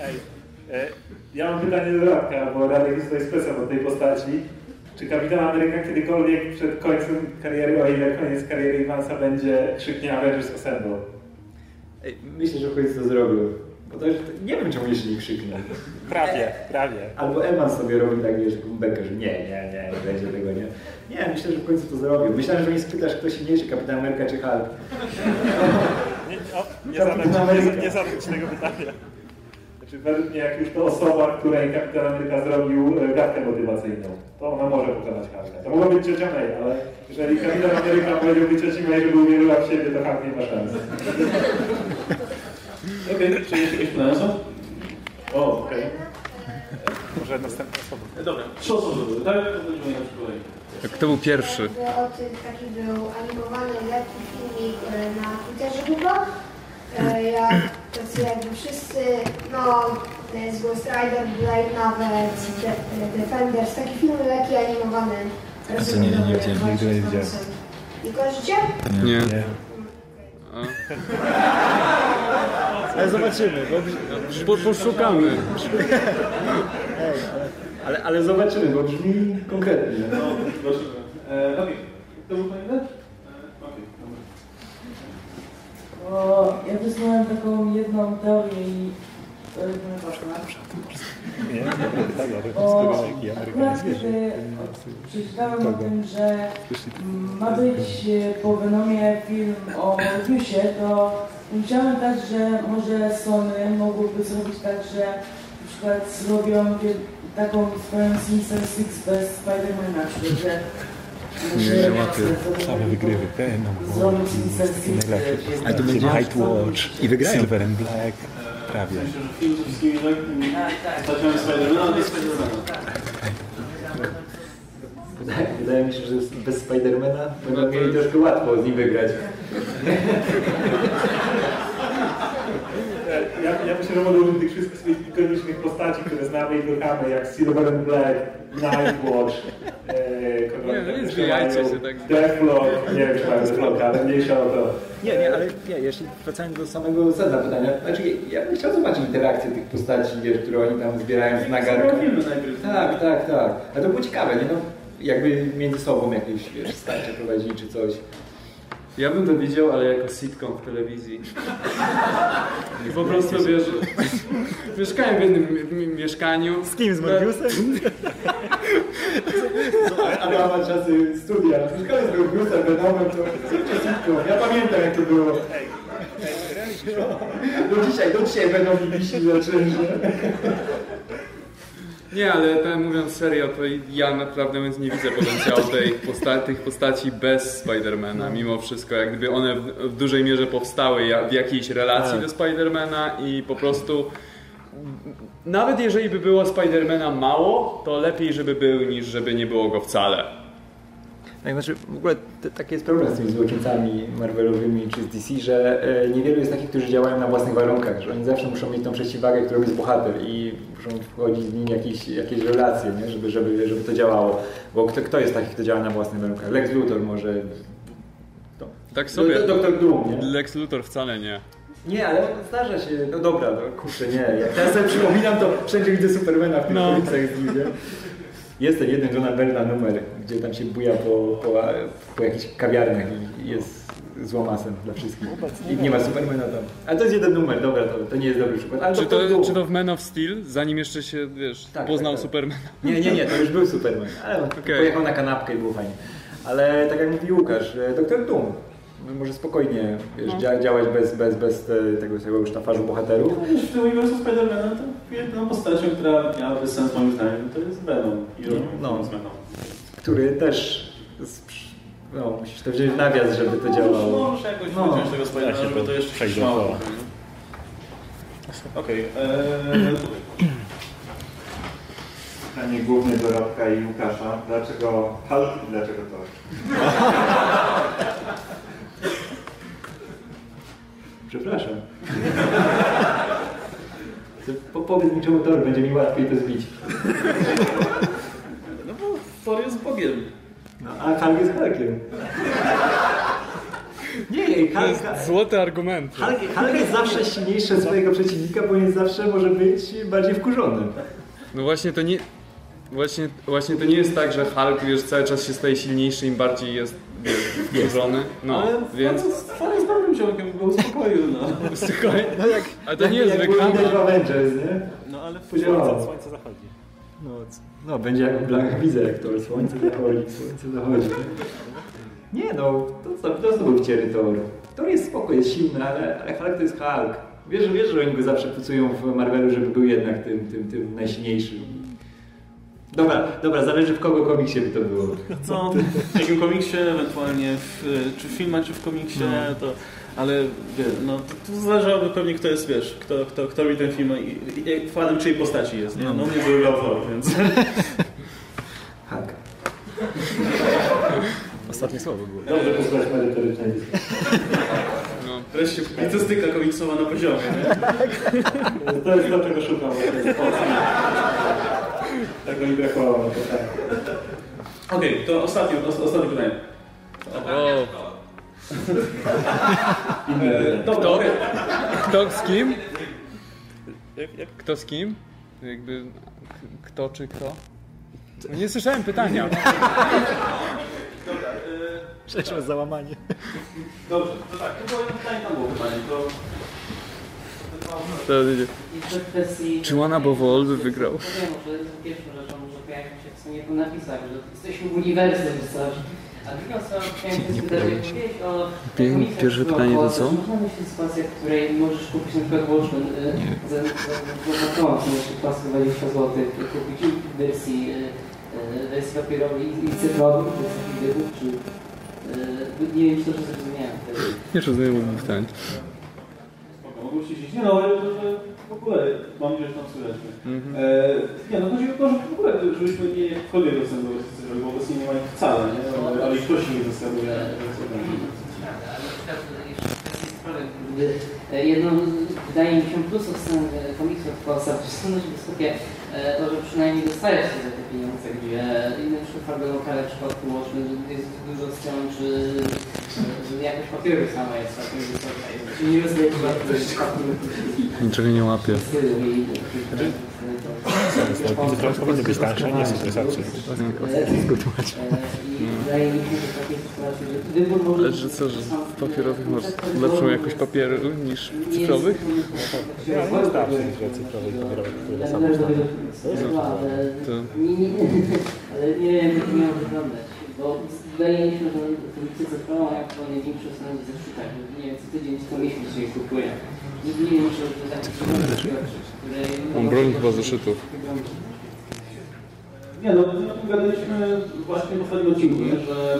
Ej, e, ja mam pytanie do Radka, bo Radek jest tutaj specem od tej postaci. Czy Kapitan Ameryka kiedykolwiek przed końcem kariery, o ile koniec kariery Iwansa będzie krzyknie Avengers Assemble? Myślę, że w końcu to zrobił. Bo to już, nie wiem, czemu jeszcze nie krzyknę. Prawie, prawie. Albo Evans sobie robi tak, wiesz, bekę, że nie, nie, nie, nie będzie tego, nie. Nie, myślę, że w końcu to zrobił. Myślałem, że mnie spytasz, kto silniejszy, Kapitan Ameryka czy Hulk. Nie, o, nie, Kapitan zadam, ci- Ameryka. nie, nie zadam ci tego pytania. Znaczy, według mnie, jak już to osoba, której Kapitan Ameryka zrobił e, gadkę motywacyjną, to ona może pokonać Hulka. To mogła być ciocia May, ale jeżeli Kapitan Ameryka powiedziałby cioci May, żeby uwierzyła w siebie, to Hulk nie ma szans. Okej, czy jeszcze jakieś pytania są? O, okej. Może następna osoba. E, Dobra, trzy osoby były, tak? To będziemy na kolei. Kto był pierwszy? Jakby O tym taki był animowany lekki filmik e, na Twitterze chyba. E, Jak tacy jakby wszyscy, no to jest Ghost Rider, Blade nawet, De- Defenders, taki film lekki animowany. A to nie, nie, nie nigdy nie widziałem. Nie kojarzycie? Nie. Ale zobaczymy. Bo, Po, poszukamy. Ej, ale, ale, zobaczymy, bo brzmi konkretnie. No, zobaczymy. E, Okej, kto był kolejny? E, Okej, dobra. O, ja wysłałem taką jedną teorię i to. Nie, tak, ale zwierzę. kiedy przeczytałem o tym, że ma być e, po Venomie film o Morbiusie, to myślałem tak, że może Sony mogłoby zrobić tak, że na przykład zrobią taką swoją Sinister Six bez Spidermana, że Nie, że Same wygrywy. Ten, no, Zrobią Sinister Six. najlepszy. e, A to będzie White Watch. I. Silver and Black. Prawie. Spidermana wydaje mi się, że bez Spidermana będą mieli troszkę łatwo z nim wygrać. Ja, ja myślę, że mogę użyć tych wszystkich swoich ikonicznych postaci, które znamy i kochamy, jak Silver and Black, Nightwatch, e, kogo Nie, nie mają, się tak. Deathlock, nie wiem czy mają Deathlocka, ale mniejsza o to. Nie, nie, ale nie, jeśli wracając do samego sedna pytania, znaczy ja bym chciał zobaczyć interakcję tych postaci, wiesz, które oni tam zbierają z nagarka. Tak, tak, tak. A to było ciekawe, nie no? Jakby między sobą jakieś, wiesz, starcie prowadzili czy coś. Ja bym to widział, ale jako sitcom w telewizji. I po prostu wiesz, mieszkałem w jednym mi- mi- mieszkaniu. Z kim? Z Morbiusem? Adama czasy studia. Mieszkałem z Morbiusem, Venomem, to zróbcie sitcom. Ja pamiętam jak to było. Do dzisiaj, do dzisiaj będą mi wisi za czymże. Nie, ale tak mówiąc serio, to ja naprawdę mówiąc nie widzę potencjału tej posta tych postaci bez Spidermana. Mimo wszystko, jak gdyby one w, w dużej mierze powstały w jakiejś relacji Tak. do Spidermana i po prostu nawet jeżeli by było Spidermana mało, to lepiej, żeby był, niż żeby nie było go wcale. Tak, znaczy w ogóle t- taki jest problem z tymi złoczyńcami Marvelowymi czy z DC, że e, niewielu jest takich, którzy działają na własnych warunkach, że oni zawsze muszą mieć tą przeciwwagę, którą jest bohater i muszą wchodzić z nim jakieś, jakieś relacje, nie? Żeby, żeby, żeby to działało. Bo kto, kto jest taki, kto działa na własnych warunkach? Lex Luthor może... To. Tak sobie. Do- do- Doktor Doom, nie? Lex Luthor wcale nie. Nie, ale zdarza się. No dobra, no kurczę, nie. Jak teraz sobie przypominam, to wszędzie widzę Supermana w tych No. komiksach z nim, nie? Jest ten jeden Johna Berna numer, gdzie tam się buja po, po, po jakichś kawiarniach i jest złomasem dla wszystkich. I nie ma Supermana tam. Ale to jest jeden numer, dobra, to, to nie jest dobry przykład. Ale Czy to, Doom. czy to w Man of Steel, zanim jeszcze się, wiesz, Tak, poznał tak, tak. Supermana? Nie, nie, nie, to już był Superman. Ale Okej. pojechał na kanapkę i było fajnie. Ale tak jak mówi Łukasz, e, Doktor Doom może spokojnie wiesz, dzia- działać bez, bez, bez te, tego całego sztafarzu bohaterów. Wiesz, w tym uniwersum Spidermana to jedyną postacią, która miałaby sens moim zdaniem, to jest Venom. I No. no. z Venom. Który też no, musisz to wziąć w nawias, żeby to działało. Możesz jakoś No. wyciąć tego Ja się żeby to jeszcze trzymało. Okej, eee, Pytanie główne do Radka i Łukasza. Dlaczego Hulk i dlaczego? Przepraszam. To Po, powiedz mi, czemu Thor będzie mi łatwiej to zbić. No bo Thor jest Bogiem. No, a Hulk jest Hulkiem. Nie, To Hulk, jest złoty argument. Hulk, Hulk jest zawsze silniejszy od swojego przeciwnika, bo jest zawsze może być bardziej wkurzony. No właśnie to nie... Właśnie, właśnie to nie jest tak, że Hulk wiesz, cały czas się staje silniejszy, im bardziej jest wkurzony. No, Ale więc... Fan jest dobrym ziomkiem, go uspokoił, no. Słuchaj, No jak, ale to nie jest jak było widać w reklama. Avengers, nie? no ale Podziałało. słońce, słońce zachodzi. No, no będzie jak Black widzę jak to słońce zachodzi, słońce zachodzi. Nie no, to, to, to znowu wciery Thor. Thor jest spoko, jest silny, ale, ale Hulk to jest Hulk. Wiesz, wiesz, że oni go zawsze pucują w Marvelu, żeby był jednak tym, tym, tym najsilniejszym. Dobra, dobra, zależy w kogo komiksie by to było. No, w jakim komiksie, ewentualnie w, czy w filmie, czy w komiksie, to... Ale wie, no, to, to zależałoby pewnie kto jest, wiesz, kto, kto, kto robi ten film i, i, i fanem czyjej postaci jest, nie? No mnie wybrał Thor, więc... Hulk. Ostatnie słowo było. Dobrze posłuchać merytorycznej. No. Wreszcie publicystyka komiksowa na poziomie, nie? To jest to, czego szukam. Tego mi brakowało, to tak. Okej, to ostatnie, os, ostatnie pytanie. O, Kto? kto z kim? Kto z kim? Jakby kto czy kto? No nie słyszałem pytania. Dobra, e, przeszło załamanie. Dobrze, to tak, to było pytanie, tam było pytanie, to... To, kwestii... czy Łana Bowol by wygrał? Powiem, że pierwszą rzeczą, że pojawił się w sumie po napisach, że jesteśmy w uniwersum coś. A drugą sprawą chciałem się spytać, jak o pierwsze pytanie to co? Można myśleć sytuację, w której możesz kupić na przykład Watchmen y, za, za, za, za to, co jeszcze płacę 20 zł, kupić w wersji, y, y, wersji papierowej i cyfrowej, czy... y, Nie wiem, czy to że zrozumiałem. Nie rozumiem pytań. Mogą się siedzieć. Nie no, ale że, że w ogóle, mam nadzieję, że tam słychać. Mhm. E, nie no, chodzi o to, że w ogóle, żebyśmy nie jakkolwiek dostępni do wersji cyfrowej, bo obecnie nie ma ich wcale, nie? Ale, ale i ktoś nie dostępuje. Ale sprawy, gdy e, jedną, wydaje mi się, plusów komiksów w Polsce, w e, to, że przynajmniej dostajesz się za te pieniądze, gdzie inne przykłady lokale w przypadku Watchmen jest dużo stron, czy jakość papieru sama jest całkiem wysoka. Czy nie rozdaje Niczego nie łapię. To powinny być tańsze, nie są może Ale że co, że w papierowych masz lepszą jakość papieru niż w cyfrowych? Ja nie wystarczy, że cyfrowych papierowych, które To... ale nie wiem, jak to miało wyglądać, bo wydaje mi się, że ma jak największe stany ze sztukach, nie wiem, co tydzień, co miesiąc się je kupuje. Nie że tak które... Mam broń chyba zeszytów. Nie no, o tym gadaliśmy właśnie w poprzednim odcinku, nie? że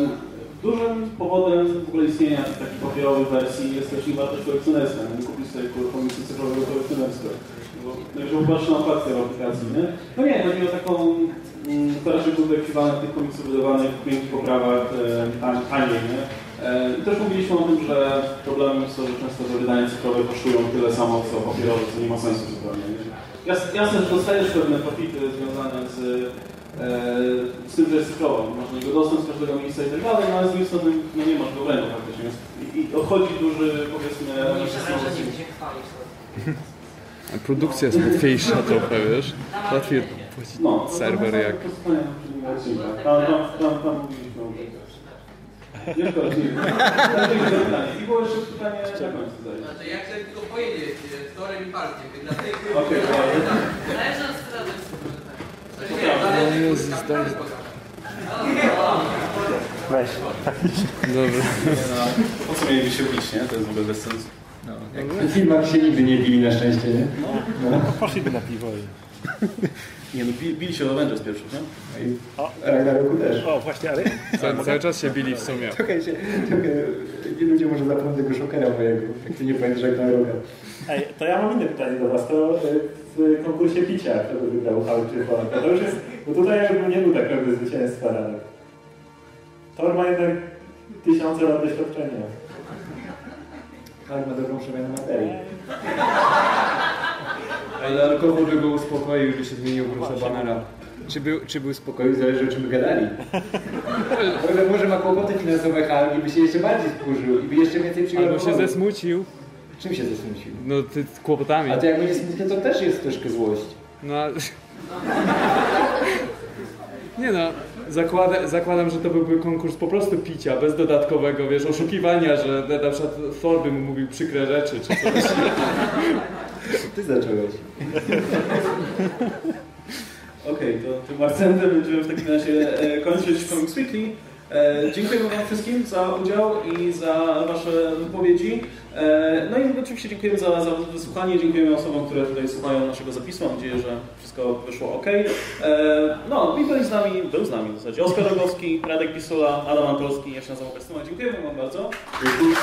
dużym powodem w ogóle istnienia takich papierowych wersji jest też wartość kolekcjonerska. Nie kupić sobie komiksy cyfrowego kolekcjonerskiego. Bo jeżeli popatrzę na okładkę w aplikacji, nie? No nie, chodzi o taką mm, to raczej byłby ekwiwalent tych komiksów wydawanych w pięknych poprawach e, taniej, nie? E, I też mówiliśmy o tym, że problemem jest to, że często te wydania cyfrowe kosztują tyle samo co papierowe, co nie ma sensu zupełnie. Nie? Jas- Jasne, że dostajesz pewne profity związane z e, z tym, że jest cyfrowo, można jego dostęp z każdego miejsca i tak dalej, no ale z drugiej strony no nie masz go w ręku faktycznie. Więc I, I odchodzi duży, powiedzmy... Się chwalić. Produkcja jest łatwiejsza trochę, wiesz? Łatwiej płacić No, serwer jak... Tam, tam, tam, tam mówiliśmy o tym. Jeszcze raz, nie I było jeszcze pytanie na końcu. Znaczy, ja chcę tylko powiedzieć, e, Torem i Parkiem, dla tych, Okej, Zależy od strony. Weź. Dobra. Po co mieliby się bić, nie? To jest w ogóle bez sensu. W filmach się nigdy nie bili na szczęście, nie? No. Poszliby na piwo i... Nie no, bi- bili się w Avengers pierwszy, nie? O, Ragnaroku też. o właśnie, ale... Ca cały czas się bili w sumie. Trochę się, nie ludzie może zapomną tego szokera mojego, jak ty nie pamiętasz Ragnaroka. Ej, to ja mam inne pytanie do Was. To e, w konkursie picia, kto by wygrał Hulk czy Thor? To już jest, bo tutaj jakby nie był tak naprawdę zwycięstwa Radek. Thor ma jednak tysiące lat doświadczenia. Hulk ma dobrą przemianę materii. Ale alkohol by go uspokoił, by się zmienił w Bruce'a Bannera. Czy był, czy był spokojny? zależy o czym gadali. Może, może ma kłopoty finansowe i by się jeszcze bardziej spłużył i by jeszcze więcej przyjął Albo się zesmucił. Czym się zesmucił? No, ty, kłopotami. A to jak będzie smutny, to też jest troszkę złość. No, a- nie no, zakłada, zakładam, że to byłby konkurs po prostu picia, bez dodatkowego, wiesz, oszukiwania, że na na przykład Thor by mu mówił przykre rzeczy, czy coś. Ty zacząłeś. Okej, to tym akcentem będziemy w takim razie e, kończyć Comics Weekly. E, dziękujemy Wam wszystkim za udział i za Wasze wypowiedzi. E, no i oczywiście dziękujemy za, za wysłuchanie, dziękujemy osobom, które tutaj słuchają naszego zapisu. Mam nadzieję, że wszystko wyszło ok. No i byli z nami, był z nami w zasadzie Oskar Rogowski, Radek Pisula, Adam Antolski, ja się nazywam Kastyma. Dziękujemy Wam bardzo. Dziękuję.